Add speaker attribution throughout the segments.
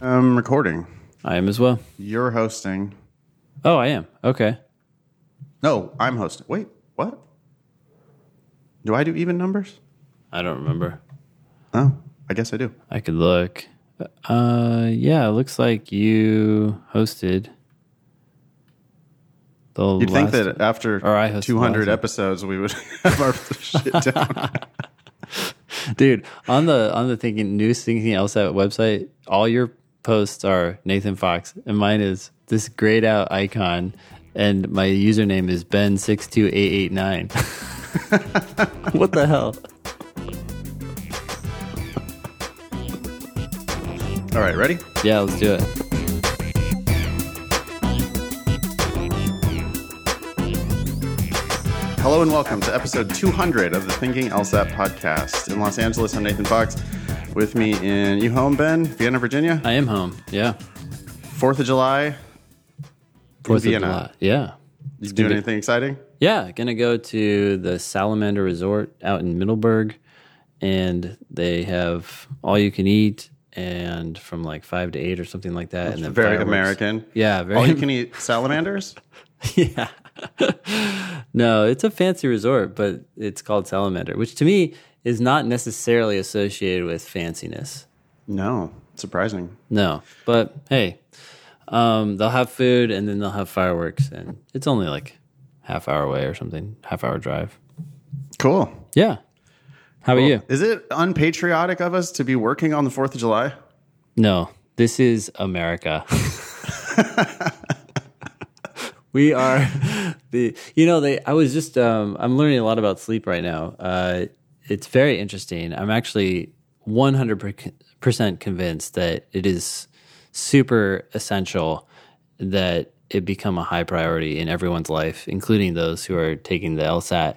Speaker 1: I'm recording.
Speaker 2: I am as well.
Speaker 1: You're hosting.
Speaker 2: Oh, I am. Okay.
Speaker 1: No, I'm hosting. Wait, what? Do I do even numbers?
Speaker 2: I don't remember.
Speaker 1: Oh, I guess I do.
Speaker 2: I could look. Uh, yeah, it looks like you hosted. The
Speaker 1: You'd think that after
Speaker 2: Or I hosted
Speaker 1: 200 episodes, we would have our shit down.
Speaker 2: dude on the on the thinking news thinking LSAT website all your posts are nathan fox and mine is this grayed out icon and my username is ben62889 what the hell
Speaker 1: All right, ready?
Speaker 2: yeah let's do it
Speaker 1: Hello and welcome to episode 200 of the Thinking LSAT podcast. In Los Angeles, I'm Nathan Fox. With me in, you home, Ben? Vienna, Virginia?
Speaker 2: i am home yeah
Speaker 1: 4th of July.
Speaker 2: Fourth of
Speaker 1: Vienna.
Speaker 2: July. yeah
Speaker 1: You doing anything exciting?
Speaker 2: Yeah, gonna go to the Salamander Resort out in Middleburg, and they have all you can eat, and from like five to eight or something like that. and then
Speaker 1: Very
Speaker 2: fireworks.
Speaker 1: American.
Speaker 2: Yeah, very.
Speaker 1: All you can eat salamanders?
Speaker 2: yeah. no, it's a fancy resort, but it's called Salamander, which to me is not necessarily associated with fanciness.
Speaker 1: No, surprising.
Speaker 2: No, but hey, um, they'll have food and then they'll have fireworks, and it's only like half hour away or something, half hour drive.
Speaker 1: Cool.
Speaker 2: Yeah. How about you?
Speaker 1: Is it unpatriotic of us to be working on the 4th of July?
Speaker 2: No, this is America. we are the you know they I was just um I'm learning a lot about sleep right now. Uh it's very interesting. I'm actually 100% convinced that it is super essential that it become a high priority in everyone's life, including those who are taking the LSAT.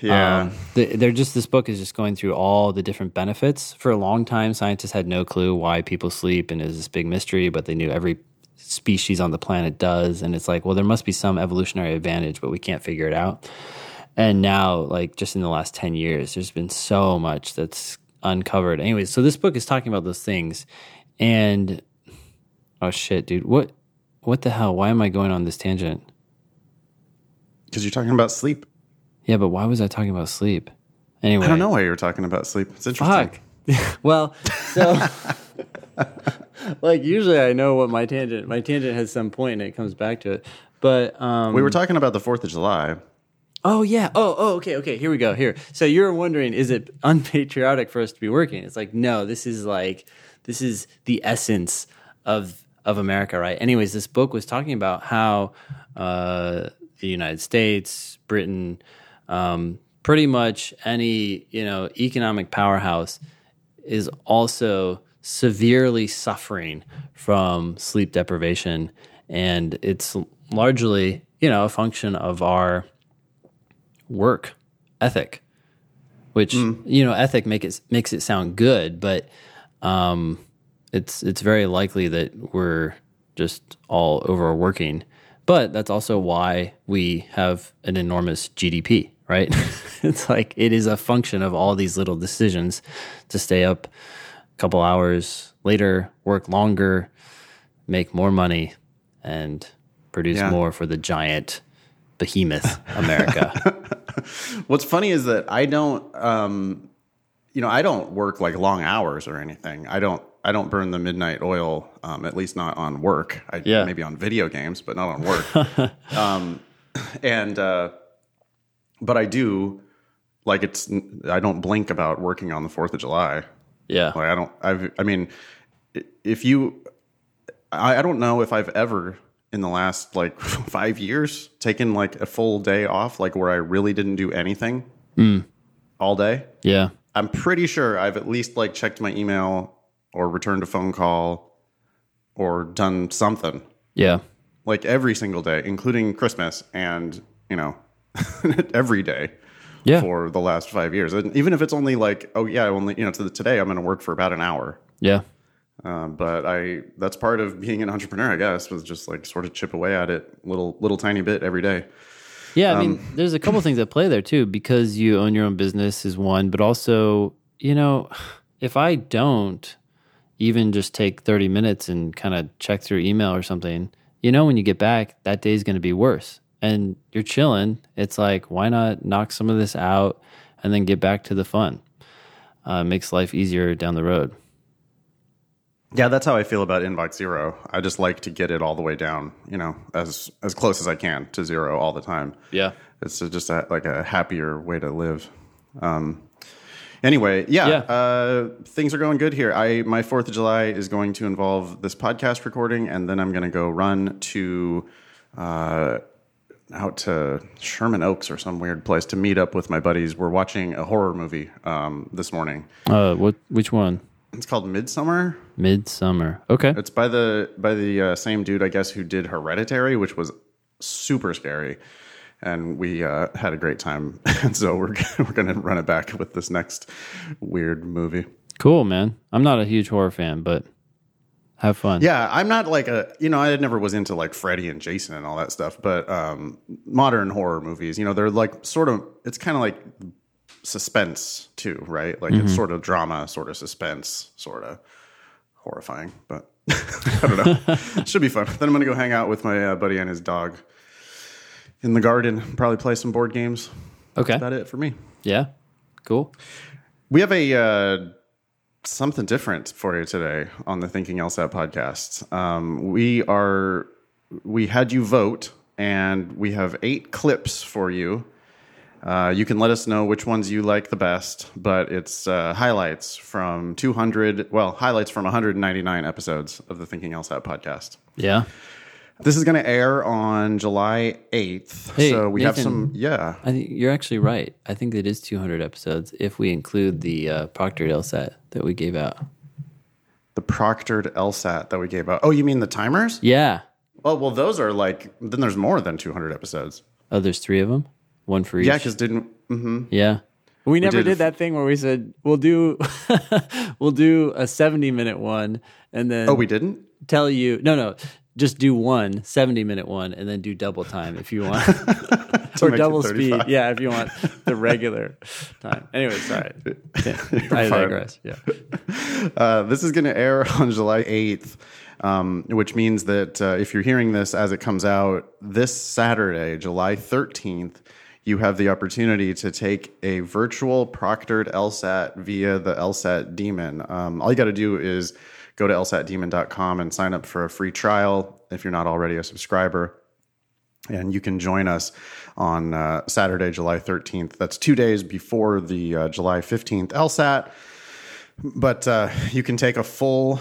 Speaker 1: Yeah.
Speaker 2: Um, they're just this book is just going through all the different benefits. For a long time, scientists had no clue why people sleep, and it was this big mystery. But they knew every species on the planet does, and it's like, well, there must be some evolutionary advantage, but we can't figure it out. And now, like just in the last ten years, there's been so much that's uncovered. Anyways, so this book is talking about those things, and oh shit, dude, what, what the hell? Why am I going on this tangent?
Speaker 1: Because you're talking about sleep.
Speaker 2: Yeah, but why was I talking about sleep? Anyway,
Speaker 1: I don't know why you were talking about sleep. It's interesting.
Speaker 2: Fuck. well, so like usually I know what my tangent my tangent has some point and it comes back to it. But um
Speaker 1: We were talking about the 4th of July.
Speaker 2: Oh yeah. Oh, oh okay, okay. Here we go. Here. So you're wondering is it unpatriotic for us to be working? It's like no, this is like this is the essence of of America, right? Anyways, this book was talking about how uh the United States, Britain, um, pretty much any you know economic powerhouse is also severely suffering from sleep deprivation and it's largely you know a function of our work ethic which you know ethic make it makes it sound good but um it's it's very likely that we're just all overworking. But that's also why we have an enormous GDP right? It's like it is a function of all these little decisions to stay up a couple hours later work longer make more money and produce
Speaker 1: Yeah.
Speaker 2: more for the giant behemoth America
Speaker 1: What's funny is that I don't, um, you know, I don't work like long hours or anything. I don't, I don't burn the midnight oil, um, at least not on work. I,
Speaker 2: Yeah.
Speaker 1: Maybe on video games, but not on work. um, and, uh, but I do, like, it's, I don't blink about working on the 4th of July.
Speaker 2: yeah
Speaker 1: Like, I don't, I've, I mean, if you, I, I don't know if I've ever in the last like five years taken like a full day off, like where I really didn't do anything mm. all day.
Speaker 2: yeah
Speaker 1: I'm pretty sure I've at least like checked my email or returned a phone call or done something
Speaker 2: yeah
Speaker 1: like every single day, including Christmas and, you know, every day
Speaker 2: yeah
Speaker 1: for the last five years. And even if it's only like, oh yeah, only, you know, to today I'm going to work for about an hour.
Speaker 2: yeah
Speaker 1: Uh, but I that's part of being an entrepreneur, I guess, was just like sort of chip away at it little little tiny bit every day.
Speaker 2: Yeah, I mean, there's a couple things that play there too because you own your own business is one, but also, you know, if I don't even just take 30 minutes and kind of check through email or something, you know, when you get back, that day's going to be worse. And you're chilling. It's like, why not knock some of this out and then get back to the fun? Uh, makes life easier down the road.
Speaker 1: Yeah, that's how I feel about inbox zero. I just like to get it all the way down, you know, as as close as I can to zero all the time.
Speaker 2: Yeah.
Speaker 1: It's just a, like a happier way to live. Um, anyway, yeah,
Speaker 2: Yeah.
Speaker 1: Uh, things are going good here. I my Fourth of July is going to involve this podcast recording, and then I'm going to go run to uh, out to Sherman Oaks or some weird place to meet up with my buddies. We're watching a horror movie um, this morning.
Speaker 2: Uh, what? Which one?
Speaker 1: It's called Midsommar.
Speaker 2: Midsommar. Okay.
Speaker 1: It's by the by the uh, same dude, I guess, who did Hereditary, which was super scary, and we uh, had a great time. and so we're we're gonna run it back with this next weird movie.
Speaker 2: Cool, man. I'm not a huge horror fan, but have fun.
Speaker 1: Yeah, I'm not like a you know I never was into like Freddy and Jason and all that stuff, but um, modern horror movies, you know, they're like sort of it's kind of like suspense too, right? Like it's sort of drama, sort of suspense, sort of horrifying, but I don't know. Should be fun. Then I'm gonna go hang out with my uh, buddy and his dog in the garden. Probably play some board games.
Speaker 2: Okay.
Speaker 1: That's about it for me.
Speaker 2: Yeah. Cool.
Speaker 1: We have a uh, something different for you today on the Thinking LSAT podcast. Um, we are we had you vote, and we have eight clips for you. Uh, you can let us know which ones you like the best, but it's uh, highlights from 200, well, highlights from 199 episodes of the Thinking LSAT podcast.
Speaker 2: Yeah.
Speaker 1: This is going to air on July 8th.
Speaker 2: Hey,
Speaker 1: so we have some, yeah.
Speaker 2: I think you're actually right. I think it is 200 episodes if we include the uh, proctored LSAT that we gave out.
Speaker 1: The proctored LSAT that we gave out. Oh, you mean the timers?
Speaker 2: Yeah.
Speaker 1: Oh well, those are like then there's more than 200 episodes.
Speaker 2: Oh, there's three of them. One for each.
Speaker 1: Yeah, because didn't hmm
Speaker 2: Yeah. We never
Speaker 1: did
Speaker 2: did,
Speaker 1: f-
Speaker 2: that thing where we said we'll do we'll do a 70 minute one and then
Speaker 1: oh we didn't.
Speaker 2: tell you no no just do one 70 minute one and then do double time if you want or double speed yeah if you want the regular time anyway sorry I
Speaker 1: fine.
Speaker 2: digress yeah
Speaker 1: Uh, this is going to air on July 8th, um, which means that uh, if you're hearing this as it comes out this Saturday, July 13th, you have the opportunity to take a virtual proctored LSAT via the LSAT Demon. Um, all you got to do is go to lsatdemon.com and sign up for a free trial if you're not already a subscriber. and you can join us on uh, Saturday, July 13th. That's two days before the uh, July 15th LSAT. But uh, you can take a full,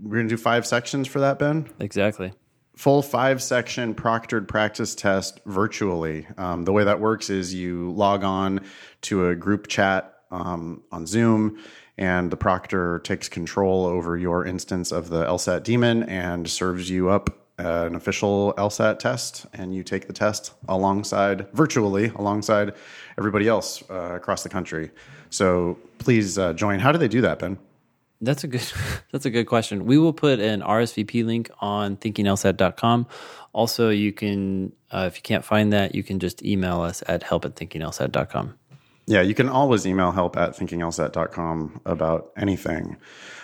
Speaker 1: we're going to do five sections for that, Ben?
Speaker 2: exactly
Speaker 1: Full five section proctored practice test virtually. Um, the way that works is you log on to a group chat um, on Zoom, and the proctor takes control over your instance of the LSAT Demon and serves you up uh, an official LSAT test, and you take the test alongside, virtually, alongside everybody else uh, across the country. So please uh, join. How do they do that, Ben?
Speaker 2: That's a good that's a good question. We will put an RSVP link on thinkinglsat.com. Also, you can uh, if you can't find that, you can just email us at help at thinkinglsat.com.
Speaker 1: Yeah, you can always email help at thinkinglsat.com about anything.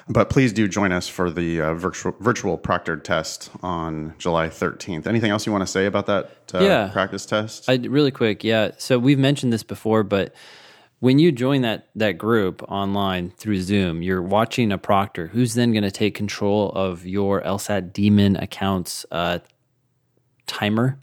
Speaker 1: But please do join us for the uh, virtual, virtual proctored test on July 13th. Anything else you want to say about that uh,
Speaker 2: Yeah.
Speaker 1: practice test?
Speaker 2: I really quick, yeah. So we've mentioned this before, but when you join that that group online through Zoom, you're watching a proctor who's then going to take control of your LSAT Demon accounts uh, timer,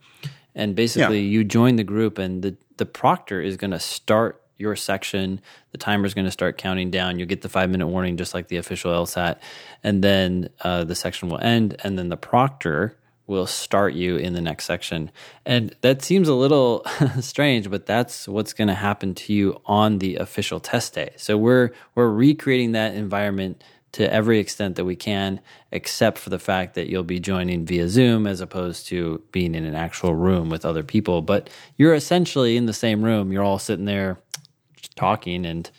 Speaker 2: and basically you join the group, and the the proctor is going to start your section. The timer is going to start counting down. You'll get the five minute warning, just like the official LSAT, and then uh, the section will end, and then the proctor will start you in the next section. And that seems a little strange, but that's what's going to happen to you on the official test day. So we're we're recreating that environment to every extent that we can, except for the fact that you'll be joining via Zoom as opposed to being in an actual room with other people. But you're essentially in the same room. You're all sitting there talking and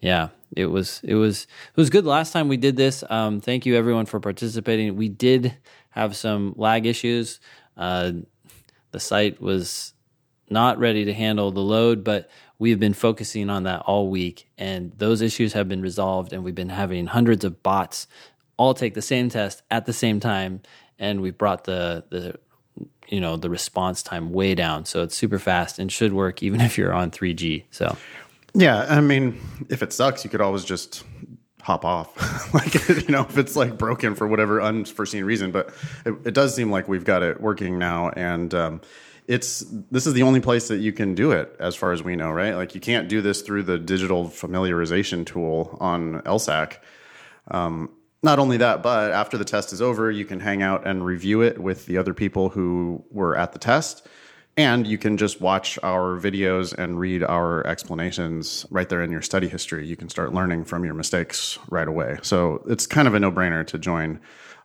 Speaker 2: yeah, it was it was it was good last time we did this. Um, thank you everyone for participating. We did have some lag issues. Uh, the site was not ready to handle the load, but we've been focusing on that all week, and those issues have been resolved. And we've been having hundreds of bots all take the same test at the same time, and we brought the the you know the response time way down, so it's super fast and should work even if you're on 3G. So
Speaker 1: Yeah, I mean, if it sucks, you could always just hop off. like, you know, if it's like broken for whatever unforeseen reason. But it, it does seem like we've got it working now, and um, it's this is the only place that you can do it, as far as we know, right? Like, you can't do this through the digital familiarization tool on LSAC. Um, not only that, but after the test is over, you can hang out and review it with the other people who were at the test. And you can just watch our videos and read our explanations right there in your study history. You can start learning from your mistakes right away. So it's kind of a no brainer to join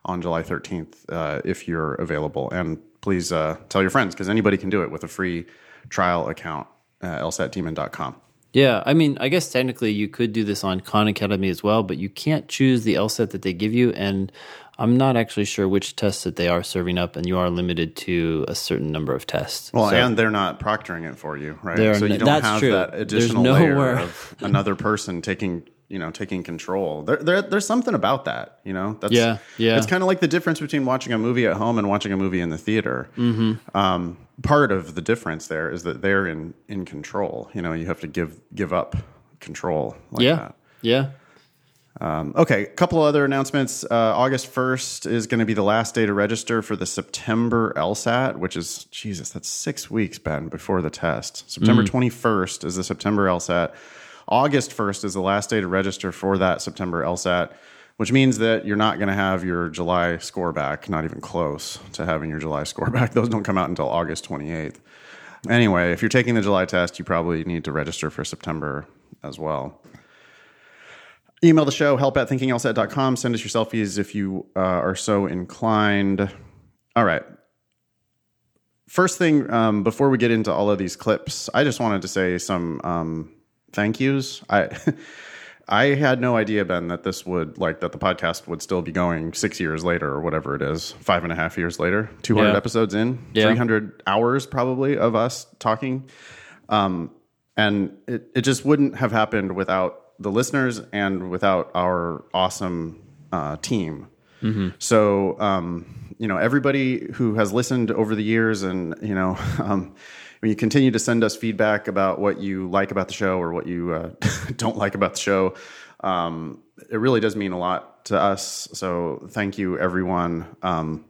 Speaker 1: on July 13th uh, if you're available. And please uh, tell your friends because anybody can do it with a free trial account at lsatdemon.com.
Speaker 2: Yeah, I mean, I guess technically you could do this on Khan Academy as well, but you can't choose the LSAT that they give you, and I'm not actually sure which tests that they are serving up, and you are limited to a certain number of tests.
Speaker 1: Well,
Speaker 2: So-
Speaker 1: and they're not proctoring it for you, right? So you don't
Speaker 2: that's
Speaker 1: have
Speaker 2: true.
Speaker 1: that
Speaker 2: There's
Speaker 1: additional
Speaker 2: nowhere-
Speaker 1: layer of another person taking, you know, taking control. There, there, there's something about that, you know. That's,
Speaker 2: Yeah, yeah.
Speaker 1: It's kind of like the difference between watching a movie at home and watching a movie in the theater. Mm-hmm. Um, part of the difference there is that they're in in control. You know, you have to give give up control. Like
Speaker 2: yeah,
Speaker 1: That.
Speaker 2: yeah.
Speaker 1: Um, okay, a couple other announcements. Uh, August 1st is going to be the last day to register for the September LSAT, which is, Jesus, that's six weeks, Ben, before the test. September 21st is the September LSAT. August 1st is the last day to register for that September LSAT, which means that you're not going to have your July score back, not even close to having your July score back. Those don't come out until August 28th. Anyway, if you're taking the July test, you probably need to register for September as well. Email the show, help at thinkinglsat.com. Send us your selfies if you uh, are so inclined. All right. First thing, um, before we get into all of these clips, I just wanted to say some um, thank yous. I I had no idea, Ben, that this would like that the podcast would still be going six years later or whatever it is, five and a half years later, two hundred
Speaker 2: Yeah.
Speaker 1: episodes in,
Speaker 2: Yeah.
Speaker 1: three hundred hours probably of us talking Um, and it, it just wouldn't have happened without the listeners and without our awesome uh, team. So, um, you know, everybody who has listened over the years, and you know, um, when you continue to send us feedback about what you like about the show or what you uh, don't like about the show, um, it really does mean a lot to us. So, thank you, everyone. Um,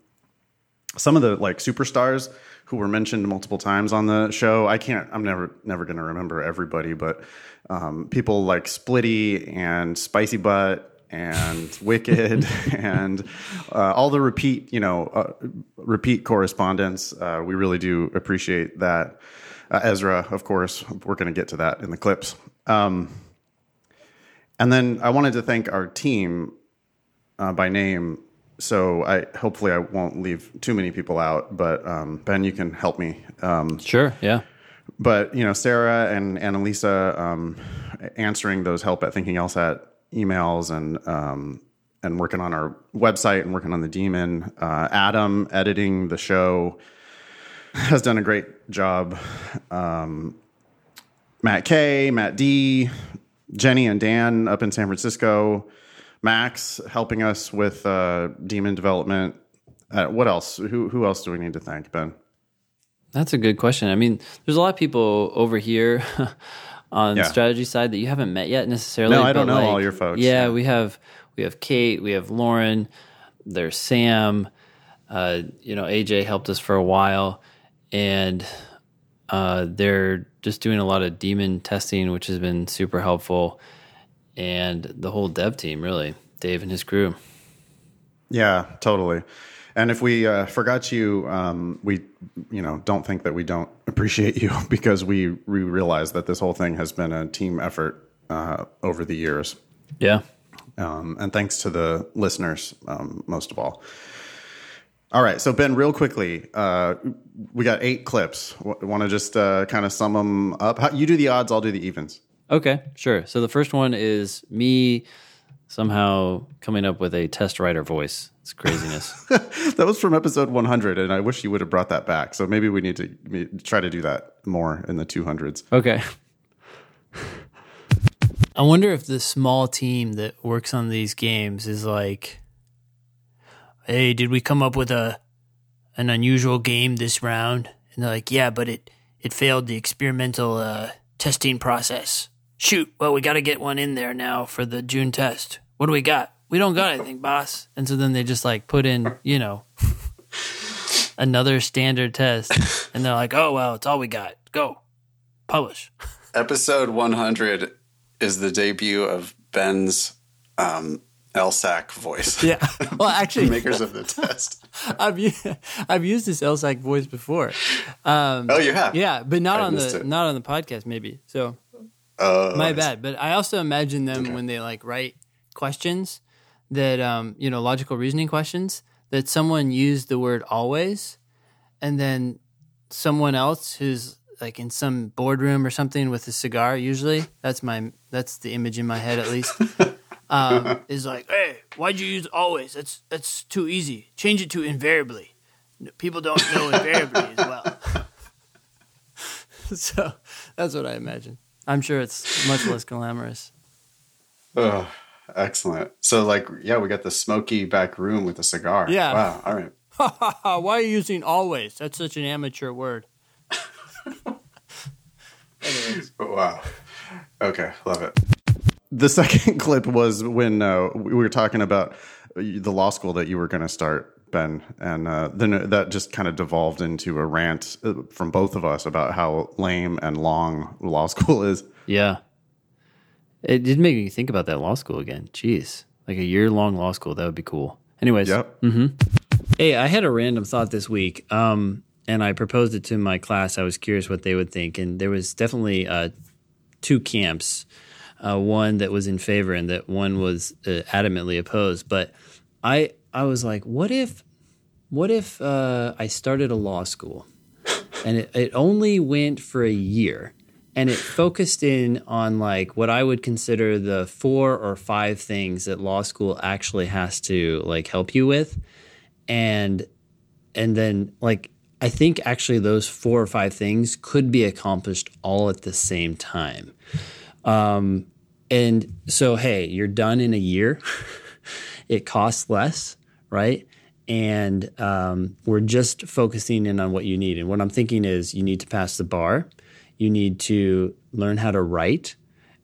Speaker 1: some of the like superstars who were mentioned multiple times on the show. I can't. I'm never never going to remember everybody, but um, people like Splitty and Spicy Butt and Wicked and uh, all the repeat, you know, uh, repeat correspondence. Uh, we really do appreciate that. Uh, Ezra, of course, we're going to get to that in the clips. Um, and then I wanted to thank our team uh, by name. So I hopefully I won't leave too many people out, but um, Ben, you can help me. Um,
Speaker 2: Sure, yeah.
Speaker 1: but you know, Sarah and Annalisa um, answering those help at Thinking LSAT emails and um, and working on our website and working on the demon. Uh, Adam editing the show has done a great job. Um, Matt K, Matt D, Jenny and Dan up in San Francisco. Max helping us with uh, demon development. Uh, what else? Who who else do we need to thank, Ben?
Speaker 2: That's a good question. I mean, there's a lot of people over here on
Speaker 1: Yeah.
Speaker 2: the strategy side that you haven't met yet necessarily.
Speaker 1: No, I don't know all your folks.
Speaker 2: Yeah,
Speaker 1: Yeah.
Speaker 2: we have we have Kate, we have Lauren, there's Sam. Uh, you know, AJ helped us for a while, and uh, they're just doing a lot of demon testing, which has been super helpful. And the whole dev team, really, Dave and his crew.
Speaker 1: Yeah, totally. And if we uh, forgot you, um, we, you know, don't think that we don't appreciate you because we, we realize that this whole thing has been a team effort uh, over the years.
Speaker 2: Yeah.
Speaker 1: Um, and thanks to the listeners, um, most of all. All right, so Ben, real quickly, uh, we got eight clips. W- Want to just uh, kind of sum them up? How, you do the odds, I'll do the evens.
Speaker 2: Okay, sure. So the first one is me somehow coming up with a test writer voice. It's craziness.
Speaker 1: that was from episode 100, and I wish you would have brought that back. So maybe we need to try to do that more in the 200s.
Speaker 2: okay. I wonder if the small team that works on these games is like
Speaker 3: hey, did we come up with a an unusual game this round? And they're like, yeah, but it it failed the experimental uh, testing process. Shoot, well, we got to get one in there now for the June test. What do we got? We don't got anything, boss.
Speaker 2: And so then they just like put in, you know, another standard test. And they're like, oh, well, it's all we got. Go. Publish.
Speaker 1: Episode 100 is the debut of Ben's um, LSAC voice.
Speaker 2: Yeah. Well, actually,
Speaker 1: makers of the test.
Speaker 2: I've I've used this LSAC voice before. Um,
Speaker 1: oh, you have?
Speaker 2: Yeah, but not
Speaker 1: I
Speaker 2: on the
Speaker 1: it.
Speaker 2: not on the podcast, maybe. So
Speaker 1: Uh,
Speaker 2: my bad. But I also imagine them when they like write questions that um, you know logical reasoning questions that someone used the word always, and then someone else who's like in some boardroom or something with a cigar. Usually, that's my that's the image in my head at least. um, is like, hey, why'd you use always? That's that's too easy. Change it to invariably. People don't know invariably as well. so that's what I imagine. I'm sure it's much less glamorous.
Speaker 1: Oh, excellent. So, like, yeah, we got the smoky back room with a cigar.
Speaker 2: Yeah.
Speaker 1: Wow. All right.
Speaker 2: Why are you using always? That's such an amateur word.
Speaker 1: Wow. Okay. Love it. The second clip was when uh, we were talking about the law school that you were going to start, Ben. And uh, then that just kind of devolved into a rant uh, from both of us about how lame and long law school is.
Speaker 2: Yeah. It did make me think about that law school again. Jeez. Like a year long law school, that would be cool. Anyways.
Speaker 1: Yep.
Speaker 2: Hey, I had a random thought this week, um, and I proposed it to my class. I was curious what they would think, and there was definitely uh, two camps. Uh, one that was in favor, and that one was uh, adamantly opposed. But I, I was like, what if, what if uh, I started a law school, and it, it only went for a year, and it focused in on like what I would consider the four or five things that law school actually has to like help you with and and then like I think actually those four or five things could be accomplished all at the same time. Um, and so hey, you're done in a year. it costs less, right? And um, we're just focusing in on what you need. And what I'm thinking is you need to pass the bar. You need to learn how to write.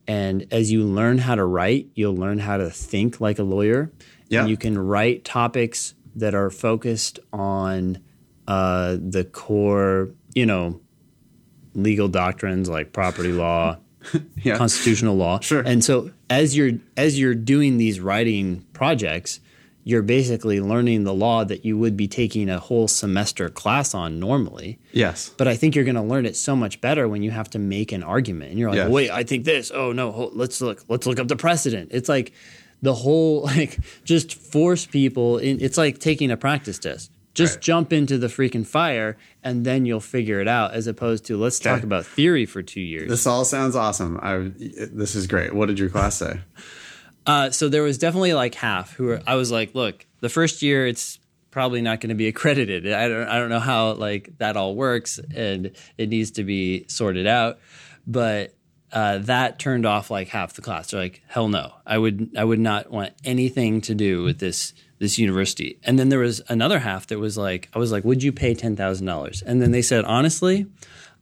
Speaker 2: And as you learn how to write, you'll learn how to think like a lawyer.
Speaker 1: Yeah.
Speaker 2: And you can write topics that are focused on uh, the core, you know, legal doctrines like property law,
Speaker 1: Yeah.
Speaker 2: constitutional law.
Speaker 1: Sure.
Speaker 2: And so as you're as you're doing these writing projects, you're basically learning the law that you would be taking a whole semester class on normally.
Speaker 1: yes.
Speaker 2: But I think you're going to learn it so much better when you have to make an argument. And you're like,
Speaker 1: Yes.
Speaker 2: "Wait, I think this. Oh no, hold, let's look. Let's look up the precedent." It's like the whole like just force people in it's like taking a practice test. Just
Speaker 1: Right.
Speaker 2: jump into the freaking fire and then you'll figure it out as opposed to let's talk about theory for 2 years.
Speaker 1: This all sounds awesome. I, this is great. What did your class say?
Speaker 2: Uh, so there was definitely like half who were. I was like, look, the first year it's probably not going to be accredited. I don't. I don't know how like that all works, and it needs to be sorted out. But uh, that turned off like half the class. They're like, hell no, I would. I would not want anything to do with this this university. And then there was another half that was like, I was like, would you pay ten thousand dollars? And then they said, honestly,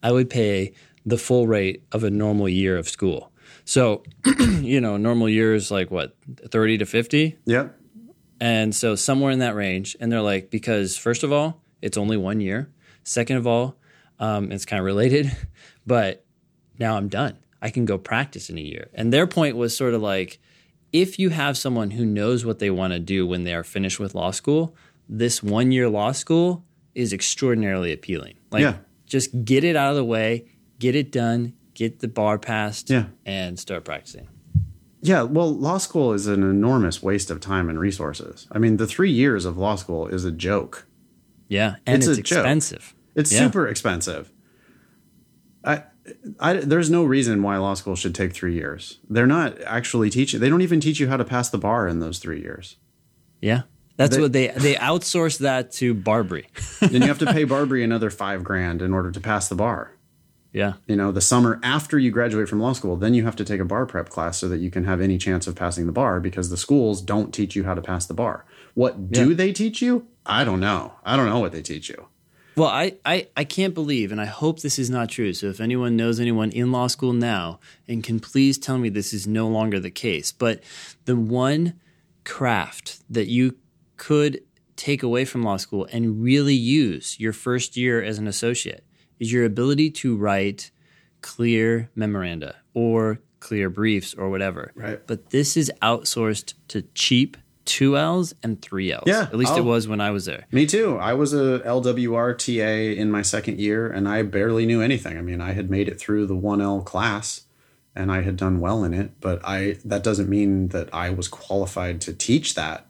Speaker 2: I would pay the full rate of a normal year of school. So, you know, normal year is like what, 30 to 50?
Speaker 1: Yeah.
Speaker 2: And so somewhere in that range. And they're like, because first of all, it's only one year. Second of all, um, it's kind of related, but now I'm done. I can go practice in a year. And their point was sort of like, if you have someone who knows what they want to do when they are finished with law school, this one year law school is extraordinarily appealing. Like,
Speaker 1: Yeah.
Speaker 2: just get it out of the way, get it done, get the bar passed,
Speaker 1: Yeah.
Speaker 2: and start practicing.
Speaker 1: Yeah, well, law school is an enormous waste of time and resources. I mean, the three years of law school is a joke.
Speaker 2: Yeah, and
Speaker 1: It's
Speaker 2: it's,
Speaker 1: a joke.
Speaker 2: expensive.
Speaker 1: It's
Speaker 2: Yeah.
Speaker 1: super expensive. I, I, there's no reason why law school should take three years. They're not actually teaching. They don't even teach you how to pass the bar in those three years.
Speaker 2: Yeah, that's
Speaker 1: They-
Speaker 2: what they they outsource that to BarBri.
Speaker 1: then you have to pay BarBri another five grand in order to pass the bar.
Speaker 2: Yeah.
Speaker 1: You know, the summer after you graduate from law school, then you have to take a bar prep class so that you can have any chance of passing the bar because the schools don't teach you how to pass the bar. What do they teach you? I don't know. I don't know what they teach you.
Speaker 2: Well, I, I, I can't believe, and I hope this is not true. So, if anyone knows anyone in law school now and can please tell me this is no longer the case, but the one craft that you could take away from law school and really use your first year as an associate is your ability to write clear memoranda or clear briefs or whatever.
Speaker 1: Right.
Speaker 2: But this is outsourced to cheap two L's and three L's.
Speaker 1: Yeah,
Speaker 2: At least it
Speaker 1: I'll-
Speaker 2: was when I was there.
Speaker 1: Me too. I was a LWR TA in my second year and I barely knew anything. I mean, I had made it through the 1L class and I had done well in it, but I that doesn't mean that I was qualified to teach that.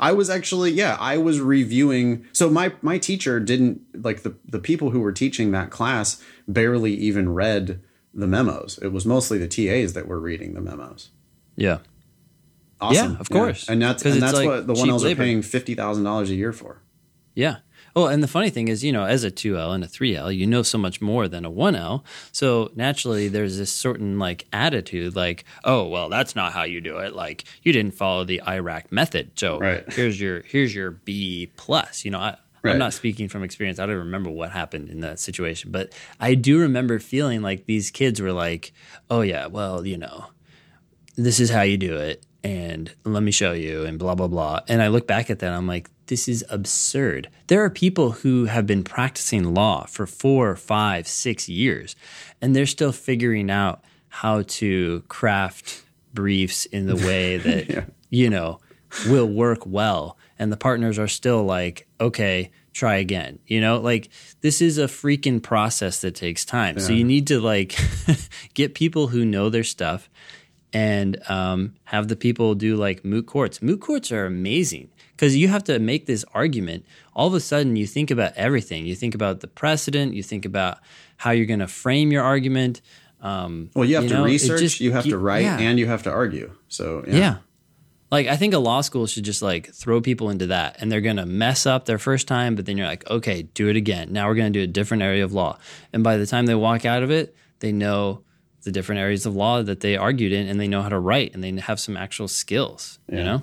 Speaker 1: I was actually yeah, I was reviewing. So my my teacher didn't like the the people who were teaching that class barely even read the memos. It was mostly the TAs that were reading the memos.
Speaker 2: Yeah.
Speaker 1: Awesome.
Speaker 2: Yeah, of course.
Speaker 1: And that's and that's
Speaker 2: like
Speaker 1: what the
Speaker 2: cheap
Speaker 1: 1Ls are paying $50,000 a year for.
Speaker 2: Yeah. Oh, and the funny thing is, you know, as a 2L and a 3L, you know so much more than a 1L. So naturally, there's this certain like attitude like, oh, well, that's not how you do it. Like, you didn't follow the IRAC method. So
Speaker 1: Right.
Speaker 2: here's your here's your B plus. You know, I,
Speaker 1: Right.
Speaker 2: I'm not speaking from experience. I don't remember what happened in that situation, but I do remember feeling like these kids were like, oh, yeah, well, you know, this is how you do it and let me show you and blah blah blah. And i look back at that and i'm like this is absurd. There are people who have been practicing law for four five six years and they're still figuring out how to craft briefs in the way that you know will work well. And the partners are still like okay try again you know? Like this is a freaking process that takes time. So you need to like get people who know their stuff and um, have the people do like moot courts. Moot courts are amazing because you have to make this argument. All of a sudden, you think about everything. You think about the precedent. You think about how you're going to frame your argument. Um,
Speaker 1: Well, you have to
Speaker 2: know, it
Speaker 1: research,
Speaker 2: just-
Speaker 1: you have to write,
Speaker 2: yeah.
Speaker 1: and you have to argue. So yeah.
Speaker 2: Yeah. Like I think a law school should just like throw people into that and they're going to mess up their first time but then you're like, "Okay, do it again. Now we're going to do a different area of law." And by the time they walk out of it, they know the different areas of law that they argued in and they know how to write and they have some actual skills, you know?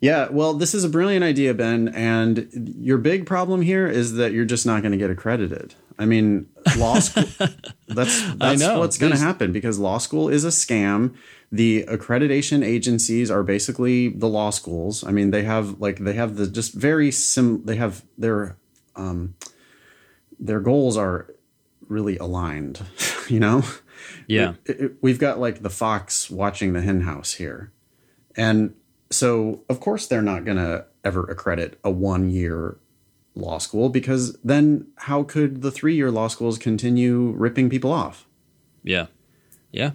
Speaker 1: Yeah, well, this is a brilliant idea, Ben. And your big problem here is that you're just not going to get accredited. I mean, law school. that's that's what's going to happen because law school is a scam. The accreditation agencies are basically the law schools. I mean, they have like they have the just very sim. They have their um, their goals are really aligned. You know.
Speaker 2: Yeah.
Speaker 1: it- it- we've got like the fox watching the hen house here. And so, of course, they're not going to ever accredit a one year law school because then how could the three year law schools continue ripping people off?
Speaker 2: Yeah. Yeah.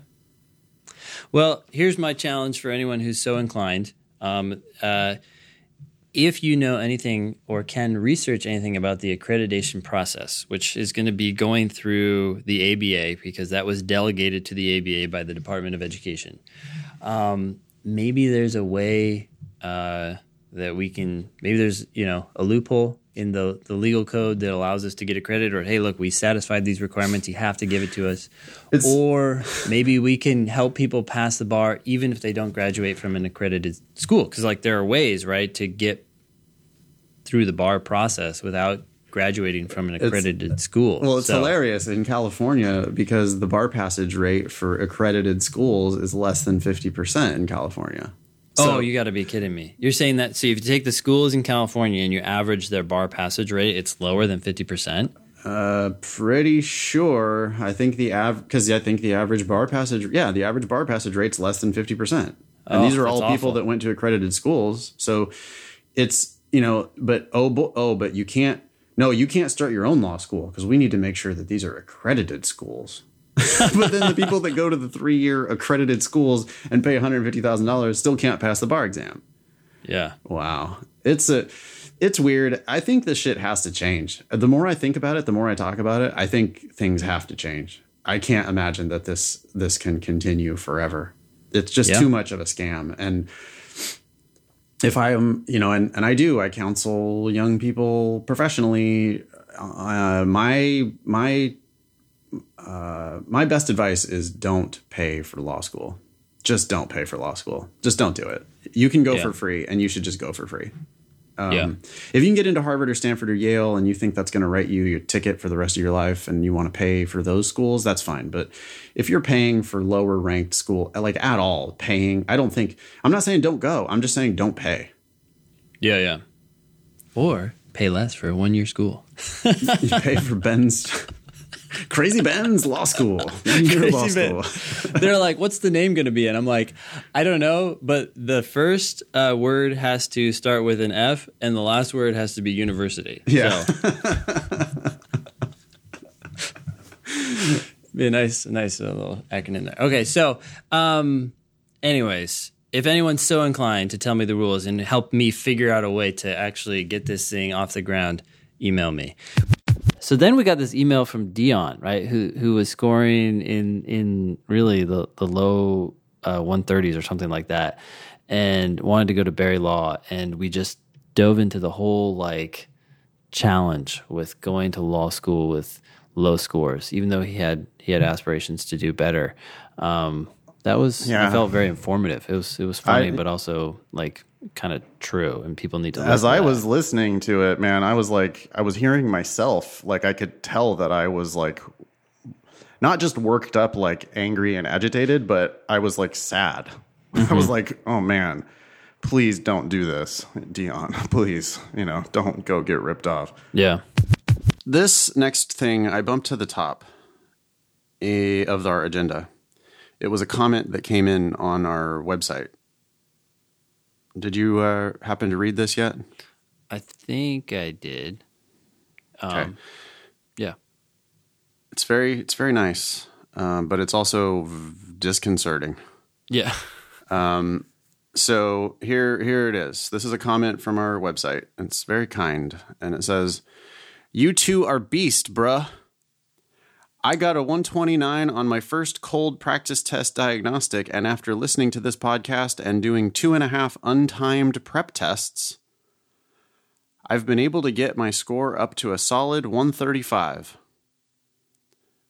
Speaker 2: Well, here's my challenge for anyone who's so inclined. Um, uh, if you know anything or can research anything about the accreditation process, which is going to be going through the ABA because that was delegated to the ABA by the Department of Education, um, maybe there's a way uh, that we can, maybe there's, you know, a loophole in the, the legal code that allows us to get accredited or, hey, look, we satisfied these requirements. You have to give it to us.
Speaker 1: It's-
Speaker 2: or maybe we can help people pass the bar even if they don't graduate from an accredited school. Because, like, there are ways, right, to get through the bar process without graduating from an accredited school.
Speaker 1: Well, it's
Speaker 2: So-
Speaker 1: hilarious in California because the bar passage rate for accredited schools is less than 50% in California.
Speaker 2: Oh, you got to be kidding me. You're saying that, so if you take the schools in California and you average their bar passage rate, it's lower than 50%?
Speaker 1: Uh, pretty sure. I think the av because I think the average bar passage, yeah, the average bar passage rate's less than fifty percent, and
Speaker 2: Oh,
Speaker 1: these are all people
Speaker 2: awful.
Speaker 1: that went to accredited schools. So it's you know, but oh, bo- oh, but you can't. No, you can't start your own law school because we need to make sure that these are accredited schools. but then the people that go to the three-year accredited schools and pay one hundred fifty thousand dollars still can't pass the bar exam.
Speaker 2: Yeah.
Speaker 1: Wow. It's a it's weird. I think this shit has to change. The more I think about it, the more I talk about it, I think things have to change. I can't imagine that this this can continue forever. It's just
Speaker 2: Yeah.
Speaker 1: too much of a scam and if I am, you know, and, and I do, I counsel young people professionally. Uh, my my uh, my best advice is don't pay for law school. Just don't pay for law school. Just don't do it. You can go
Speaker 2: Yeah.
Speaker 1: for free, and you should just go for free. Um,
Speaker 2: Yeah.
Speaker 1: If you can get into Harvard or Stanford or Yale, and you think that's going to write you your ticket for the rest of your life, and you want to pay for those schools, that's fine. But if you're paying for lower ranked school, like at all, paying, I don't think. I'm not saying don't go. I'm just saying don't pay.
Speaker 2: Yeah, yeah. Or pay less for a one year school.
Speaker 1: You pay for Ben's crazy Ben's law school. Year law
Speaker 2: Crazy Ben.
Speaker 1: school.
Speaker 2: They're like, "What's the name going to be?" And I'm like, "I don't know, but the first uh, word has to start with an F, and the last word has to be university."
Speaker 1: Yeah.
Speaker 2: So. be a nice, nice little acronym there. Okay, so, um, anyways, if anyone's so inclined to tell me the rules and help me figure out a way to actually get this thing off the ground, email me. So then we got this email from Dion, right? Who who was scoring in in really the the low uh, 130s or something like that, and wanted to go to Barry Law, and we just dove into the whole like challenge with going to law school with low scores, even though he had he had aspirations to do better. Um, that was
Speaker 1: Yeah.
Speaker 2: I felt very informative. It was it was funny,
Speaker 1: I-
Speaker 2: but also like kind of true, and people need to.
Speaker 1: As I
Speaker 2: that.
Speaker 1: was listening to it, man, I was like, I was hearing myself. Like, I could tell that I was like, not just worked up, like angry and agitated, but I was like sad. I was like, oh man, please don't do this, Dion. Please, you know, don't go get ripped off.
Speaker 2: yeah.
Speaker 1: This next thing I bumped to the top eh, of our agenda. It was a comment that came in on our website. Did you uh, happen to read this yet?
Speaker 2: I think I did. Um,
Speaker 1: Okay.
Speaker 2: Yeah.
Speaker 1: It's very it's very nice, um, but it's also v- disconcerting.
Speaker 2: Yeah.
Speaker 1: Um, so here here it is. This is a comment from our website. It's very kind, and it says, "You two are beast, bruh." I got a 129 on my first cold practice test diagnostic, and after listening to this podcast and doing two and a half untimed prep tests, I've been able to get my score up to a solid 135.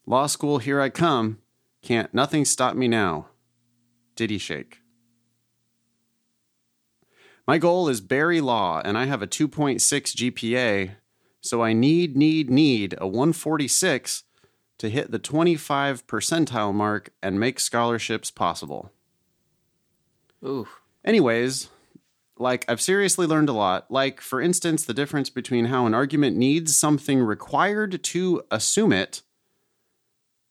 Speaker 1: Law school, here I come. Can't nothing stop me now. Diddy shake. My goal is Barry Law, and I have a 2.6 GPA, so I need, need, need a 146 to hit the 25 percentile mark and make scholarships possible.
Speaker 2: Ooh.
Speaker 1: Anyways, like I've seriously learned a lot. Like, for instance, the difference between how an argument needs something required to assume it,